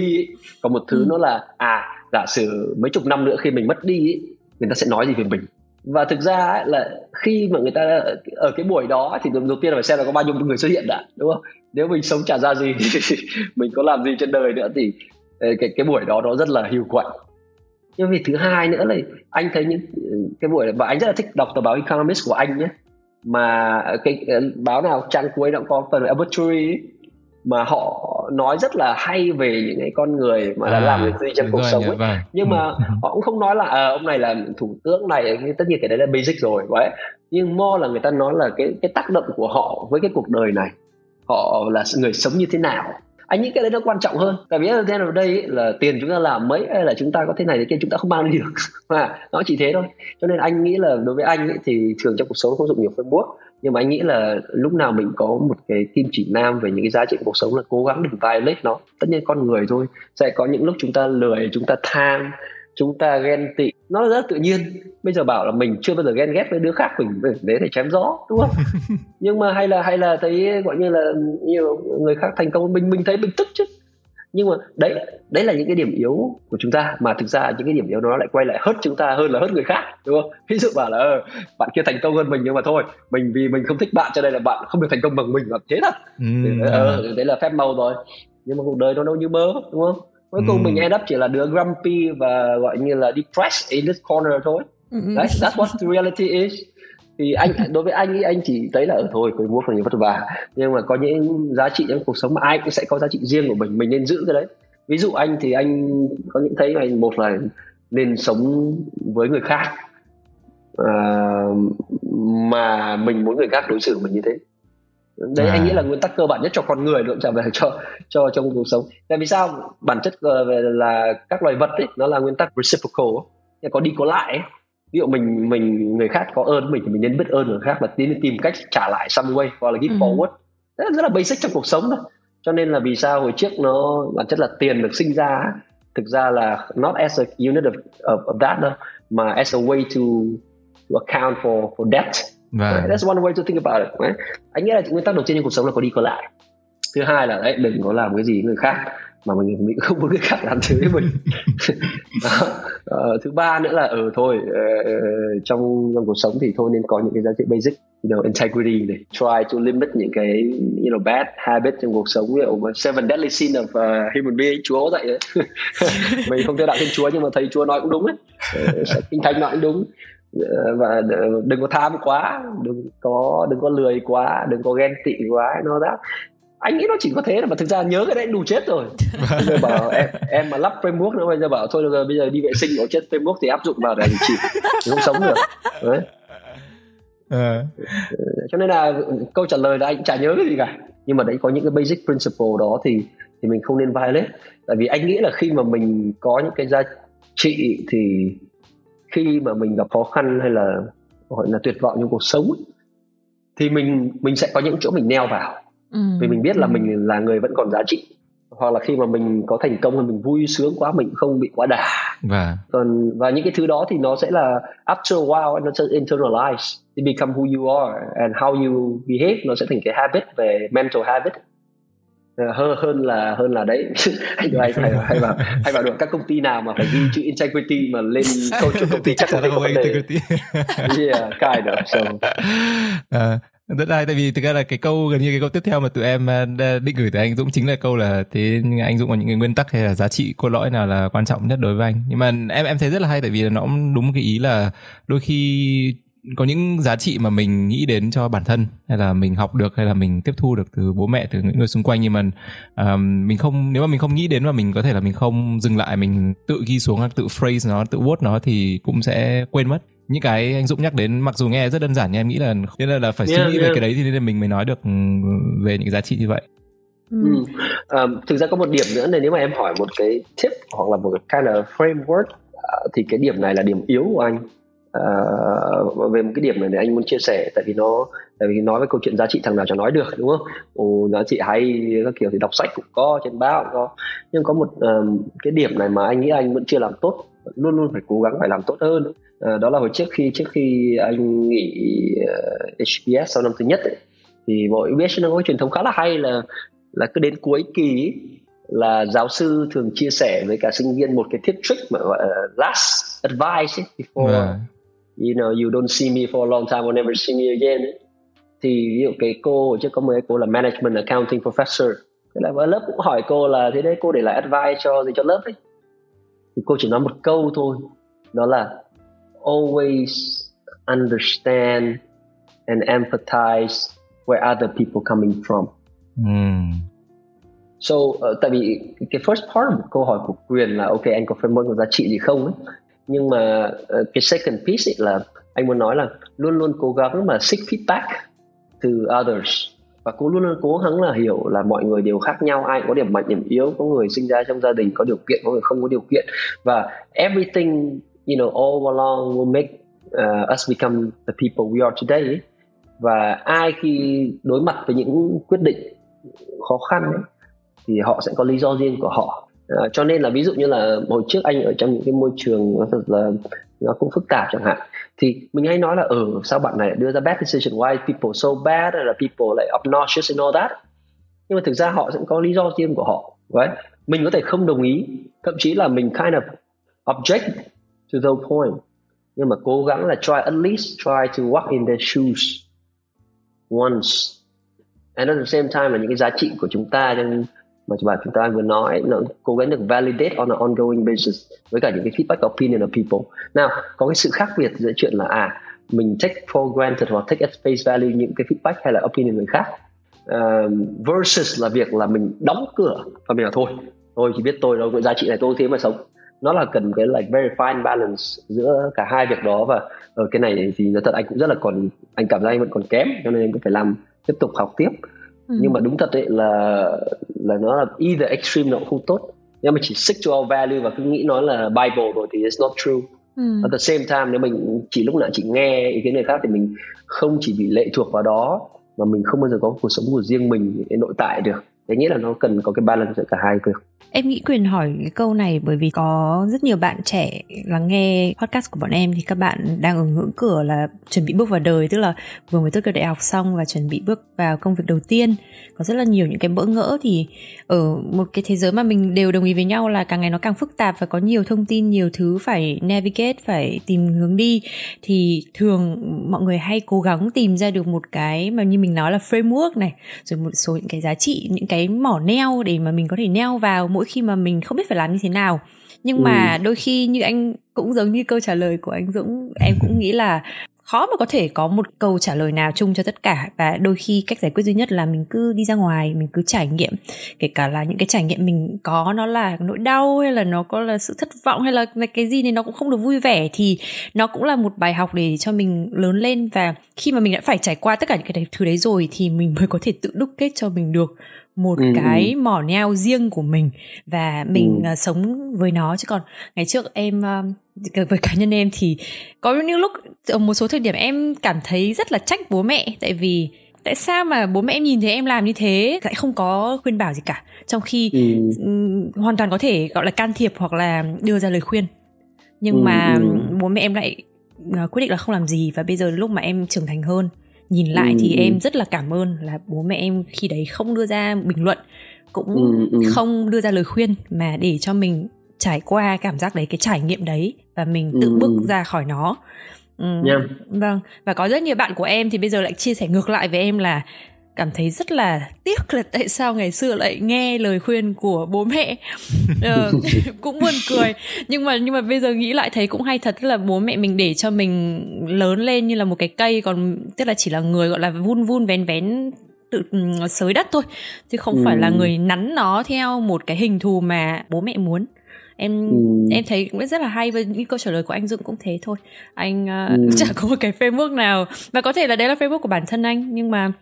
còn một thứ ừ. nó là à giả sử mấy chục năm nữa khi mình mất đi ấy, người ta sẽ nói gì về mình và thực ra ấy, là khi mà người ta ở cái buổi đó thì đầu tiên là phải xem là có bao nhiêu người xuất hiện đã đúng không? Nếu mình sống chả ra gì mình có làm gì trên đời nữa thì ờ, cái cái buổi đó nó rất là hiệu quả nhưng vì thứ hai nữa là anh thấy những cái buổi và anh rất là thích đọc tờ báo Economist của anh nhé. Mà ờ, cái ờ, báo nào trang cuối nó cũng có phần obituary mà họ nói rất là hay về những cái con người mà đã à, làm được gì trong cuộc sống ấy vâng. nhưng mà ừ. họ cũng không nói là à, ông này là thủ tướng này tất nhiên cái đấy là basic rồi vậy nhưng mo là người ta nói là cái cái tác động của họ với cái cuộc đời này họ là người sống như thế nào anh nghĩ cái đấy nó quan trọng hơn. Tại vì ở ở đây là tiền chúng ta làm mấy hay là chúng ta có thế này thế kia chúng ta không mang đi được. Mà nó chỉ thế thôi. Cho nên anh nghĩ là đối với anh ấy, thì thường trong cuộc sống không dùng nhiều framework. Nhưng mà anh nghĩ là lúc nào mình có một cái kim chỉ nam về những cái giá trị của cuộc sống là cố gắng đừng violate nó. Tất nhiên con người thôi. Sẽ có những lúc chúng ta lười chúng ta tham chúng ta ghen tị. Nó rất tự nhiên. Bây giờ bảo là mình chưa bao giờ ghen ghét với đứa khác mình để để chém gió đúng không? Nhưng mà hay là hay là thấy gọi như là nhiều người khác thành công mình mình thấy mình tức chứ. Nhưng mà đấy đấy là những cái điểm yếu của chúng ta mà thực ra những cái điểm yếu đó lại quay lại hất chúng ta hơn là hất người khác đúng không? Ví dụ bảo là ờ, bạn kia thành công hơn mình nhưng mà thôi mình vì mình không thích bạn cho nên là bạn không được thành công bằng mình là thế thật. Ừ, ờ, à. đấy là phép màu rồi. Nhưng mà cuộc đời nó đâu như mơ đúng không cuối cùng mình end up chỉ là đứa grumpy và gọi như là depressed in this corner thôi. Đấy that's what the reality is. Thì anh đối với anh ý anh chỉ thấy là ở thôi cái mua phần vất vả. Nhưng mà có những giá trị trong cuộc sống mà ai cũng sẽ có giá trị riêng của mình mình nên giữ cái đấy. Ví dụ anh thì anh có những thấy này một là nên sống với người khác. Uh, mà mình muốn người khác đối xử mình như thế đấy à. anh nghĩ là nguyên tắc cơ bản nhất cho con người luôn trả về cho cho trong cuộc sống. Tại vì sao? Bản chất về là các loài vật ấy nó là nguyên tắc reciprocal có đi có lại ấy. Ví dụ mình mình người khác có ơn mình thì mình nên biết ơn người khác và tiến tìm cách trả lại some way hoặc là give ừ. forward. Rất, rất là basic trong cuộc sống thôi. Cho nên là vì sao hồi trước nó bản chất là tiền được sinh ra thực ra là not as a unit of, of, of that đâu mà as a way to, to account for for debt Right. Right? That's one way to think about it. Right? Anh nghĩ là nguyên tắc đầu tiên trong cuộc sống là có đi có lại. Thứ hai là đấy đừng có làm cái gì người khác mà mình mình không muốn người khác làm thế với mình uh, thứ ba nữa là ở ừ, thôi uh, trong trong cuộc sống thì thôi nên có những cái giá trị basic you know, integrity này try to limit những cái you know bad habit trong cuộc sống ví dụ seven deadly sin of uh, human being chúa dạy đấy mình không theo đạo thiên chúa nhưng mà thầy chúa nói cũng đúng đấy uh, kinh thánh nói cũng đúng và đừng có tham quá đừng có đừng có lười quá đừng có ghen tị quá nó đã. Anh nghĩ nó chỉ có thế mà thực ra nhớ cái đấy đủ chết rồi. Bây giờ bảo em em mà lắp framework nữa bây giờ bảo thôi được rồi bây giờ đi vệ sinh có chết framework thì áp dụng vào để chịu không sống được. Đấy. À. cho nên là câu trả lời là anh chả nhớ cái gì cả. Nhưng mà đấy có những cái basic principle đó thì thì mình không nên violate. Tại vì anh nghĩ là khi mà mình có những cái giá trị thì khi mà mình gặp khó khăn hay là gọi là tuyệt vọng trong cuộc sống thì mình mình sẽ có những chỗ mình neo vào. Ừ. vì mình biết là mình là người vẫn còn giá trị. Hoặc là khi mà mình có thành công thì mình vui sướng quá mình không bị quá đà. Và còn và những cái thứ đó thì nó sẽ là after a while nó sẽ internalize. It become who you are and how you behave. Nó sẽ thành cái habit về mental habit hơn hơn là hơn là đấy. Hay hay hay hay vào hay vào được các công ty nào mà phải ghi chữ integrity mà lên câu chuyện công ty chắc là không integrity. Yeah kind of so. Uh, rất hay tại vì thực ra là cái câu gần như cái câu tiếp theo mà tụi em ờ, định gửi tới anh Dũng chính là câu là thế anh Dũng có những cái nguyên tắc hay là giá trị cốt lõi nào là quan trọng nhất đối với anh? Nhưng mà em em thấy rất là hay tại vì nó cũng đúng cái ý là đôi khi có những giá trị mà mình nghĩ đến cho bản thân hay là mình học được hay là mình tiếp thu được từ bố mẹ từ những người xung quanh. Nhưng mà um, mình không nếu mà mình không nghĩ đến và mình có thể là mình không dừng lại mình tự ghi xuống hoặc tự phrase nó tự word nó thì cũng sẽ quên mất. Những cái anh Dũng nhắc đến mặc dù nghe rất đơn giản nhưng em nghĩ là nên là, là phải yeah, suy nghĩ yeah. về cái đấy thì nên là mình mới nói được về những giá trị như vậy. Ừ. Um, thực ra có một điểm nữa này nếu mà em hỏi một cái tip hoặc là một cái kind of framework uh, thì cái điểm này là điểm yếu của anh uh, về một cái điểm này để anh muốn chia sẻ tại vì nó tại vì nói với câu chuyện giá trị thằng nào chẳng nói được đúng không? Ồ, giá trị hay các kiểu thì đọc sách cũng có trên báo cũng có. Nhưng có một uh, cái điểm này mà anh nghĩ anh vẫn chưa làm tốt luôn luôn phải cố gắng phải làm tốt hơn. Uh, đó là hồi trước khi trước khi anh nghỉ uh, HBS sau năm thứ nhất ấy, thì mọi biết nó có truyền thống khá là hay là là cứ đến cuối kỳ là giáo sư thường chia sẻ với cả sinh viên một cái tip trick mà gọi là last advice ấy, before yeah. You know you don't see me for a long time or never see me again. Ấy. thì ví dụ cái cô chứ có cái cô là management accounting professor. Thế là ở lớp cũng hỏi cô là thế đấy cô để lại advice cho gì cho lớp ấy? Thì cô chỉ nói một câu thôi. Đó là always understand and empathize where other people coming from. Mm. So uh, tại vì cái first part của câu hỏi của quyền là ok anh có framework có giá trị gì không ấy nhưng mà uh, cái second piece ấy là anh muốn nói là luôn luôn cố gắng mà seek feedback từ others. Và cũng luôn luôn cố gắng là hiểu là mọi người đều khác nhau ai có điểm mạnh điểm yếu có người sinh ra trong gia đình có điều kiện có người không có điều kiện. Và everything you know all along will make uh, us become the people we are today và ai khi đối mặt với những quyết định khó khăn ấy, thì họ sẽ có lý do riêng của họ à, cho nên là ví dụ như là hồi trước anh ở trong những cái môi trường nó thật là nó cũng phức tạp chẳng hạn thì mình hay nói là ở ừ, sao bạn này đưa ra bad decision? Why people so bad? Hay là people like obnoxious and all that? Nhưng mà thực ra họ sẽ có lý do riêng của họ right? mình có thể không đồng ý thậm chí là mình kind of object to the point nhưng mà cố gắng là try at least try to walk in their shoes once. And at the same time là những cái giá trị của chúng ta trong mà bạn chúng ta vừa nói nó cố gắng được validate on an ongoing basis với cả những cái feedback opinion of people. Nào có cái sự khác biệt giữa chuyện là à mình take for granted hoặc take at face value những cái feedback hay là opinion người khác uh, versus là việc là mình đóng cửa và mình là thôi tôi chỉ biết tôi đâu cái giá trị này tôi thế mà sống. Nó là cần cái like very fine balance giữa cả hai việc đó và ở cái này thì nói thật anh cũng rất là còn anh cảm giác anh vẫn còn kém cho nên anh cũng phải làm tiếp tục học tiếp ừ. nhưng mà đúng thật đấy là là nó là either extreme nó cũng không tốt nhưng mà chỉ stick to our value và cứ nghĩ nó là bible rồi thì it's not true ừ. at the same time nếu mình chỉ lúc nào chỉ nghe ý kiến người khác thì mình không chỉ bị lệ thuộc vào đó mà mình không bao giờ có cuộc sống của riêng mình để nội tại được thế nghĩa là nó cần có cái balance giữa cả hai việc em nghĩ quyền hỏi cái câu này bởi vì có rất nhiều bạn trẻ lắng nghe podcast của bọn em thì các bạn đang ở ngưỡng cửa là chuẩn bị bước vào đời, tức là vừa mới tốt nghiệp đại học xong và chuẩn bị bước vào công việc đầu tiên. Có rất là nhiều những cái bỡ ngỡ thì ở một cái thế giới mà mình đều đồng ý với nhau là càng ngày nó càng phức tạp và có nhiều thông tin, nhiều thứ phải navigate, phải tìm hướng đi thì thường mọi người hay cố gắng tìm ra được một cái mà như mình nói là framework này, rồi một số những cái giá trị, những cái mỏ neo để mà mình có thể neo vào mỗi khi mà mình không biết phải làm như thế nào. Nhưng mà ừ. đôi khi như anh cũng giống như câu trả lời của anh Dũng em cũng nghĩ là khó mà có thể có một câu trả lời nào chung cho tất cả. Và đôi khi cách giải quyết duy nhất là mình cứ đi ra ngoài mình cứ trải nghiệm. Kể cả là những cái trải nghiệm mình có nó là nỗi đau hay là nó có là sự thất vọng hay là cái gì này nó cũng không được vui vẻ thì nó cũng là một bài học để cho mình lớn lên. Và khi mà mình đã phải trải qua tất cả những cái thứ đấy rồi thì mình mới có thể tự đúc kết cho mình được một ừ. cái ừ. mỏ neo riêng của mình và mình ừ. uh, sống với nó chứ còn ngày trước em uh, với cá nhân em thì có những lúc ở một số thời điểm em cảm thấy rất là trách bố mẹ tại vì tại sao mà bố mẹ em nhìn thấy em làm như thế lại không có khuyên bảo gì cả trong khi ừ. um, hoàn toàn có thể gọi là can thiệp hoặc là đưa ra lời khuyên nhưng ừ. mà ừ. bố mẹ em lại uh, quyết định là không làm gì và bây giờ lúc mà em trưởng thành hơn nhìn lại ừ, thì ừ. em rất là cảm ơn là bố mẹ em khi đấy không đưa ra bình luận cũng ừ, ừ. không đưa ra lời khuyên mà để cho mình trải qua cảm giác đấy cái trải nghiệm đấy và mình tự ừ. bước ra khỏi nó ừ, yeah. vâng và có rất nhiều bạn của em thì bây giờ lại chia sẻ ngược lại với em là cảm thấy rất là tiếc là tại sao ngày xưa lại nghe lời khuyên của bố mẹ ờ, cũng buồn cười nhưng mà nhưng mà bây giờ nghĩ lại thấy cũng hay thật tức là bố mẹ mình để cho mình lớn lên như là một cái cây còn tức là chỉ là người gọi là vun vun vén vén tự xới đất thôi chứ không ừ. phải là ừ. người nắn nó theo một cái hình thù mà bố mẹ muốn em ừ. em thấy cũng rất là hay với những câu trả lời của anh Dũng cũng thế thôi anh uh, ừ. chả có một cái framework nào và có thể là đấy là framework của bản thân anh nhưng mà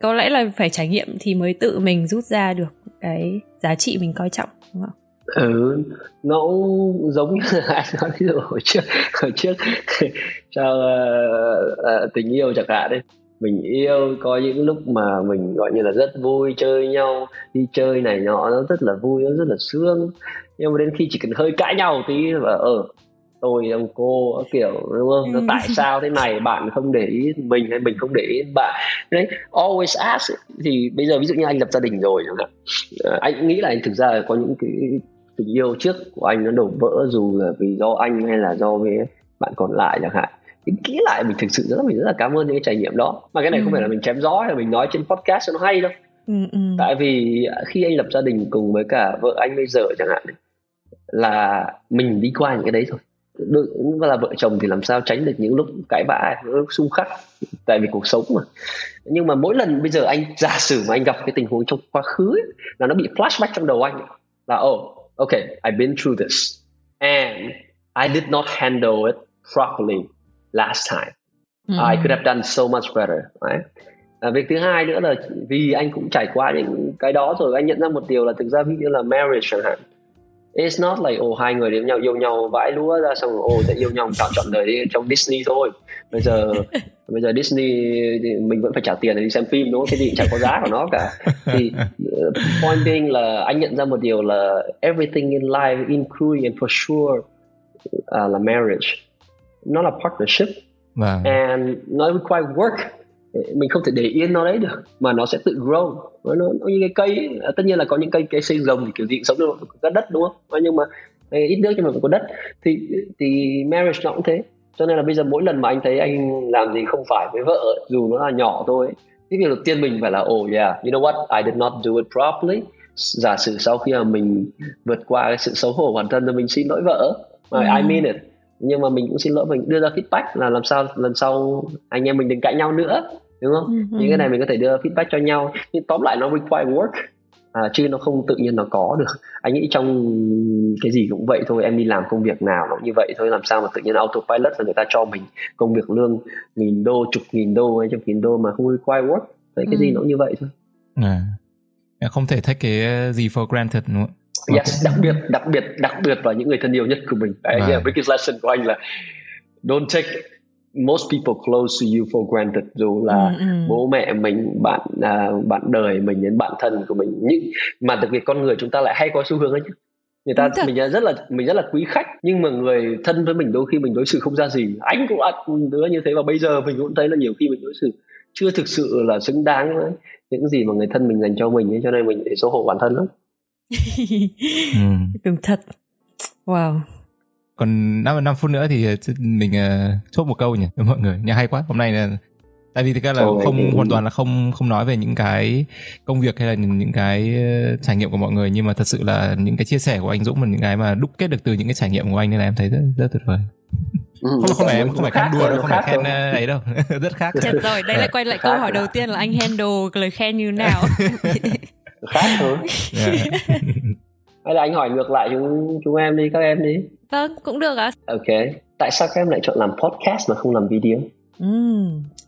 có lẽ là phải trải nghiệm thì mới tự mình rút ra được cái giá trị mình coi trọng đúng không? ừ nó cũng giống như là anh nói ví dụ hồi trước hồi trước cho uh, uh, tình yêu chẳng hạn đấy mình yêu có những lúc mà mình gọi như là rất vui chơi nhau đi chơi này nọ nó rất là vui nó rất là sướng nhưng mà đến khi chỉ cần hơi cãi nhau tí và ở ờ, tôi ông cô kiểu đúng không? Nó ừ. tại sao thế này? Bạn không để ý mình hay mình không để ý bạn. Đấy always ask. Thì bây giờ ví dụ như anh lập gia đình rồi chẳng hạn. Ờ, anh nghĩ là anh thực ra có những cái tình yêu trước của anh nó đổ vỡ dù là vì do anh hay là do với bạn còn lại chẳng hạn. Thì kỹ lại mình thực sự rất mình rất là cảm ơn những cái trải nghiệm đó. Mà cái này ừ. không phải là mình chém gió hay là mình nói trên podcast cho nó hay đâu. Ừ, ừ. tại vì khi anh lập gia đình cùng với cả vợ anh bây giờ chẳng hạn là mình đi qua những cái đấy thôi đừng là vợ chồng thì làm sao tránh được những lúc cãi vã những lúc xung khắc tại vì cuộc sống mà nhưng mà mỗi lần bây giờ anh giả sử mà anh gặp cái tình huống trong quá khứ ấy, là nó bị flashback trong đầu anh là oh okay I've been through this and I did not handle it properly last time mm. I could have done so much better right? À, việc thứ hai nữa là vì anh cũng trải qua những cái đó rồi anh nhận ra một điều là thực ra ví dụ là marriage chẳng hạn It's not like ồ hai người đến nhau yêu nhau vãi lúa ra xong rồi ồ sẽ yêu nhau chọn chọn đời đi trong Disney thôi. Bây giờ bây giờ Disney thì mình vẫn phải trả tiền để đi xem phim đúng không? Cái gì chẳng có giá của nó cả. Thì uh, point being là anh nhận ra một điều là everything in life including and for sure uh, là marriage. Nó là partnership. Wow. Vâng. And nó require work mình không thể để yên nó đấy được mà nó sẽ tự grow. Nó, nó, nó như cái cây ấy. À, tất nhiên là có những cây cây xây rồng thì kiểu gì sống được có đất đúng không? Nhưng mà ít nước nhưng mà có đất. Thì thì marriage nó cũng thế. Cho nên là bây giờ mỗi lần mà anh thấy anh làm gì không phải với vợ dù nó là nhỏ thôi cái việc đầu tiên mình phải là oh yeah you know what? I did not do it properly. Giả sử sau khi mà mình vượt qua cái sự xấu hổ bản thân rồi mình xin lỗi vợ mm. I mean it nhưng mà mình cũng xin lỗi mình đưa ra feedback là làm sao lần sau anh em mình đừng cãi nhau nữa đúng không? Ừ, những cái này mình có thể đưa feedback cho nhau. Nhưng tóm lại nó require work. À, chứ nó không tự nhiên nó có được. Anh nghĩ trong cái gì cũng vậy thôi em đi làm công việc nào nó như vậy thôi làm sao mà tự nhiên autopilot và người ta cho mình công việc lương nghìn đô chục nghìn đô hay trăm nghìn đô mà không require work. Đấy cái ừ. gì nó cũng như vậy thôi. À. không thể take cái gì for granted đúng không yes đặc biệt đặc biệt đặc biệt là những người thân yêu nhất của mình. Đấy yeah, biggest lesson của anh là don't take most people close to you for granted. Dù là ừ, ừ. bố mẹ mình bạn à, bạn đời mình đến bạn thân của mình. Nhưng mà đặc biệt con người chúng ta lại hay có xu hướng ấy chứ. Người ta mình rất là mình rất là quý khách nhưng mà người thân với mình đôi khi mình đối xử không ra gì. Anh cũng là đứa như thế và bây giờ mình cũng thấy là nhiều khi mình đối xử chưa thực sự là xứng đáng với những gì mà người thân mình dành cho mình ấy, cho nên mình để xấu hổ bản thân lắm ừ. đúng thật. Wow. Còn 5, 5 phút nữa thì mình uh, chốt một câu nhỉ mọi người. Nhà hay quá. Hôm nay là tại vì thực ra là oh, không hoàn toàn là không không nói về những cái công việc hay là những, những cái ờ, trải nghiệm của mọi người. Nhưng mà thật sự là những cái chia sẻ của anh Dũng là những cái mà đúc kết được từ những cái trải nghiệm của anh nên là em thấy rất rất tuyệt vời. Ừ, không không phải em không phải khen đùa đâu không phải khen ờ, ấy đâu. Rất khác Chật rồi đây lại quay lại câu hỏi đầu tiên là anh handle lời khen như nào khác thôi. Yeah. hay là anh hỏi ngược lại chúng chúng em đi các em đi. Vâng cũng được ạ. Ok. Tại sao các em lại chọn làm podcast mà không làm video? Ừ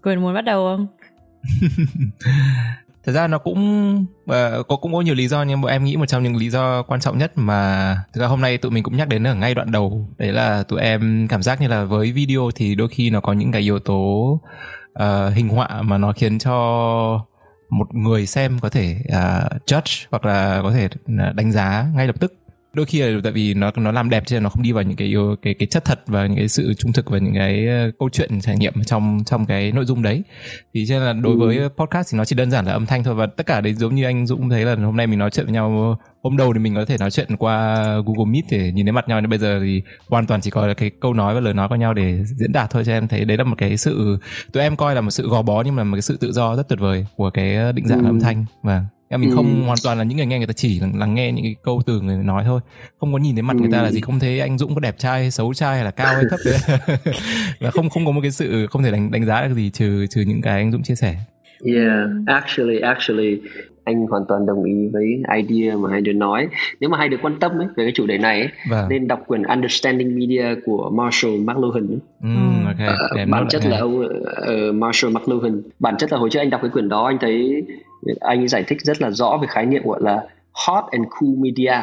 quyền muốn bắt đầu không? Thật ra nó cũng uh, có cũng có nhiều lý do nhưng mà em nghĩ một trong những lý do quan trọng nhất mà thực ra hôm nay tụi mình cũng nhắc đến ở ngay đoạn đầu. Đấy là tụi em cảm giác như là với video thì đôi khi nó có những cái yếu tố uh, hình họa mà nó khiến cho một người xem có thể uh, judge hoặc là có thể à, đánh giá ngay lập tức đôi khi là tại vì nó nó làm đẹp cho nên nó không đi vào những cái cái cái chất thật và những cái sự trung thực và những cái ờ, câu chuyện trải nghiệm trong trong cái nội dung đấy thì cho nên là đối ừ. với podcast thì nó chỉ đơn giản là âm thanh thôi và tất cả đấy giống như anh Dũng thấy là hôm nay mình nói chuyện với nhau hôm đầu thì mình có thể nói chuyện qua Google Meet để nhìn thấy mặt nhau nhưng bây giờ thì hoàn toàn chỉ có cái câu nói và lời nói của nhau để diễn đạt thôi cho em thấy đấy là một cái sự tụi em coi là một sự gò bó nhưng mà một cái sự tự do rất tuyệt vời của cái định dạng ừ. âm thanh và em mình ừ. không hoàn toàn là những người nghe người ta chỉ lắng nghe những cái câu từ người nói thôi không có nhìn thấy mặt ừ. người ta là gì không thấy anh Dũng có đẹp trai xấu trai hay là cao hay thấp đấy và không không có một cái sự không thể đánh đánh giá được gì trừ trừ những cái anh Dũng chia sẻ Yeah, actually, actually, anh hoàn toàn đồng ý với idea mà hai đứa nói. Nếu mà hai đứa quan tâm ấy, về cái chủ đề này ấy, vâng. nên đọc quyển Understanding Media của Marshall McLuhan. Mm, okay. uh, bản chất là ông uh, Marshall McLuhan. Bản chất là hồi trước anh đọc cái quyển đó anh thấy anh giải thích rất là rõ về khái niệm gọi là hot and cool media.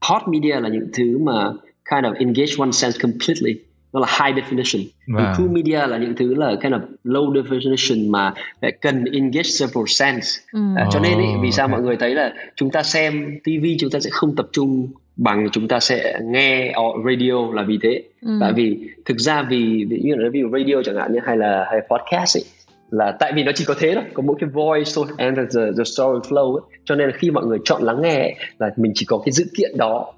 Hot media là những thứ mà kind of engage one sense completely nó là high definition wow. cool media là những thứ là kind of low definition mà lại cần engage several sense ừ. à, cho nên ý, vì sao okay. mọi người thấy là chúng ta xem TV chúng ta sẽ không tập trung bằng chúng ta sẽ nghe radio là vì thế ừ. tại vì thực ra vì ví dụ ví dụ radio chẳng hạn như hay là hay podcast ấy, là tại vì nó chỉ có thế thôi có mỗi cái voice thôi and the, the story flow ấy. cho nên là khi mọi người chọn lắng nghe ấy, là mình chỉ có cái dữ kiện đó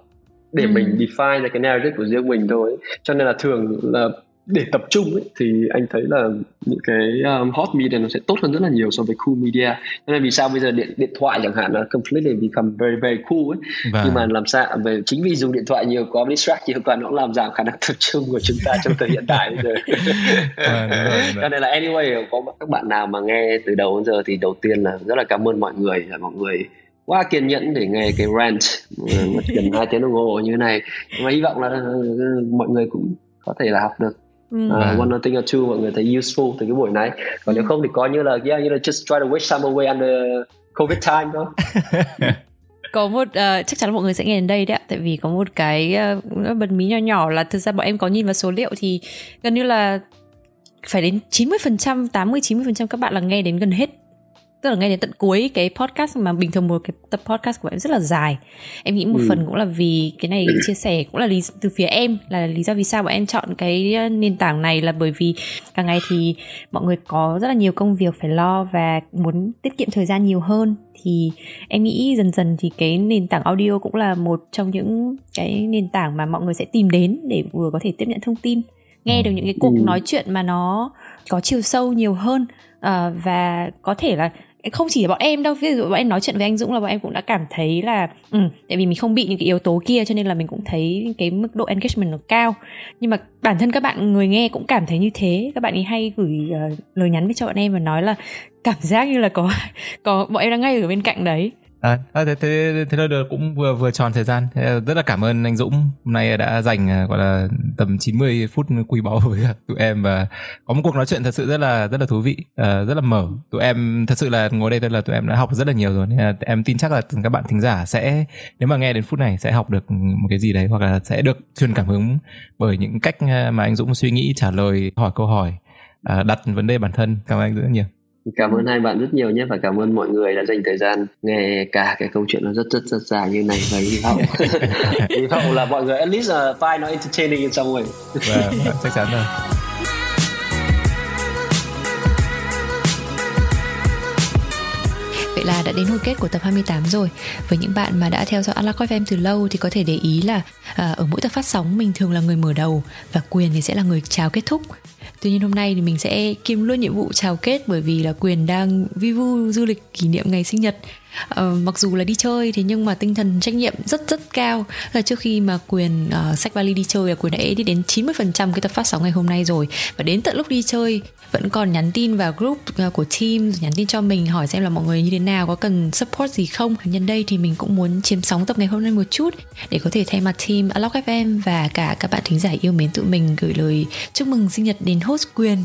để ừ. mình define ra cái narrative của riêng mình thôi cho nên là thường là để tập trung ấy, thì anh thấy là những cái um, hot media nó sẽ tốt hơn rất là nhiều so với cool media. Nên vì sao bây giờ điện điện thoại chẳng hạn nó completely become very very cool ấy. Vâng. nhưng mà làm sao về chính vì dùng điện thoại nhiều có distract nhiều quá nó làm giảm khả năng tập trung của chúng ta trong thời hiện đại bây giờ. Vâng, cho nên là anyway có các bạn nào mà nghe từ đầu đến giờ thì đầu tiên là rất là cảm ơn mọi người là mọi người quá kiên nhẫn để nghe cái rant mất gần hai tiếng đồng hồ như thế này. Và hy vọng là ừ, mọi người cũng có thể là học được Mm. Uh, one thing or two mọi người thấy useful từ cái buổi này. Còn nếu không thì coi như là yeah, you know, just try to wish some away under covid time thôi. Có một uh, chắc chắn là mọi người sẽ nghe đến đây đấy ạ. Tại vì có một cái uh, bật mí nhỏ nhỏ là thực ra bọn em có nhìn vào số liệu thì gần như là phải đến 90% 80 90% các bạn là nghe đến gần hết tức là nghe đến tận cuối cái podcast mà bình thường một cái tập podcast của em rất là dài em nghĩ một ừ. phần cũng là vì cái này chia sẻ cũng là lý từ phía em là lý do vì sao bọn em chọn cái ờ, nền tảng này là bởi vì càng ngày thì mọi người có rất là nhiều công việc phải lo và muốn tiết kiệm thời gian nhiều hơn thì em nghĩ dần dần thì cái nền tảng audio cũng là một trong những cái nền tảng mà mọi người sẽ tìm đến để vừa có thể tiếp nhận thông tin nghe được những cái cuộc ừ. nói chuyện mà nó có chiều sâu nhiều hơn uh, và có thể là không chỉ là bọn em đâu ví dụ bọn em nói chuyện với anh Dũng là bọn em cũng đã cảm thấy là ừ, tại vì mình không bị những cái yếu tố kia cho nên là mình cũng thấy cái mức độ engagement nó cao. Nhưng mà bản thân các bạn người nghe cũng cảm thấy như thế. Các bạn ấy hay gửi uh, lời nhắn với cho bọn em và nói là cảm giác như là có có bọn em đang ngay ở bên cạnh đấy. À, thế thế thế là được cũng vừa vừa tròn thời gian. Thế rất là cảm ơn anh Dũng. Hôm nay đã dành à, gọi là tầm 90 phút quý báu với tụi em và có một cuộc nói chuyện thật sự rất là rất là thú vị à, rất là mở. Tụi em thật sự là ngồi đây tôi là tụi em đã học rất là nhiều rồi. Nên là em tin chắc là các bạn thính giả sẽ nếu mà nghe đến phút này sẽ học được một cái gì đấy hoặc là sẽ được truyền cảm hứng bởi những cách à, mà anh Dũng suy nghĩ trả lời hỏi câu hỏi đặt vấn đề bản thân. Cảm ơn anh rất nhiều cảm ơn hai bạn rất nhiều nhé và cảm ơn mọi người đã dành thời gian nghe cả cái câu chuyện nó rất rất rất dài như này và hy vọng hy vọng là mọi người at least uh, find nó entertaining in some way vâng, chắc chắn rồi. Vậy là đã đến hồi kết của tập 28 rồi. Với những bạn mà đã theo dõi Unlock FM từ lâu Thì có thể để ý là à, Ở mỗi tập phát sóng mình thường là người mở đầu Và Quyền thì sẽ là người chào kết thúc Tuy nhiên hôm nay thì mình sẽ kiêm luôn nhiệm vụ chào kết bởi vì là Quyền đang vi vu du lịch kỷ niệm ngày sinh nhật uh, mặc dù là đi chơi thì nhưng mà tinh thần trách nhiệm rất rất cao. Là trước khi mà quyền uh, sách vali đi chơi là quyền đã đi đến 90% cái tập phát sóng ngày hôm nay rồi. Và đến tận lúc đi chơi vẫn còn nhắn tin vào group uh, của team nhắn tin cho mình hỏi xem là mọi người như thế nào có cần support gì không? Nhân đây thì mình cũng muốn chiếm sóng tập ngày hôm nay một chút để có thể thay mặt team Unlock FM và cả các bạn thính giả yêu mến tụi mình gửi lời chúc mừng sinh nhật đến host quyền.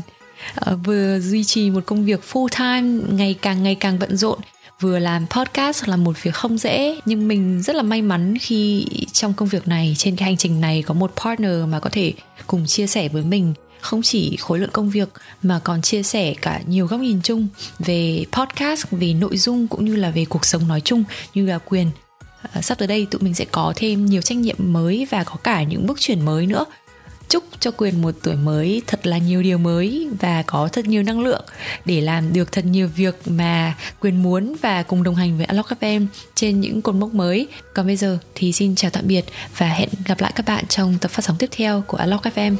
Uh, vừa duy trì một công việc full time ngày càng ngày càng bận rộn vừa làm podcast là một việc không dễ, nhưng mình rất là may mắn khi trong công việc này, trên cái hành trình này có một partner mà có thể cùng chia sẻ với mình. Không chỉ khối lượng công việc, mà còn chia sẻ cả nhiều góc nhìn chung về podcast, về nội dung cũng như là về cuộc sống nói chung như là quyền. À, sắp tới đây tụi mình sẽ có thêm nhiều trách nhiệm mới và có cả những bước chuyển mới nữa chúc cho quyền một tuổi mới thật là nhiều điều mới và có thật nhiều năng lượng để làm được thật nhiều việc mà quyền muốn và cùng đồng hành với Unlock FM trên những cột mốc mới. Còn bây giờ thì xin chào tạm biệt và hẹn gặp lại các bạn trong tập phát sóng tiếp theo của Unlock FM.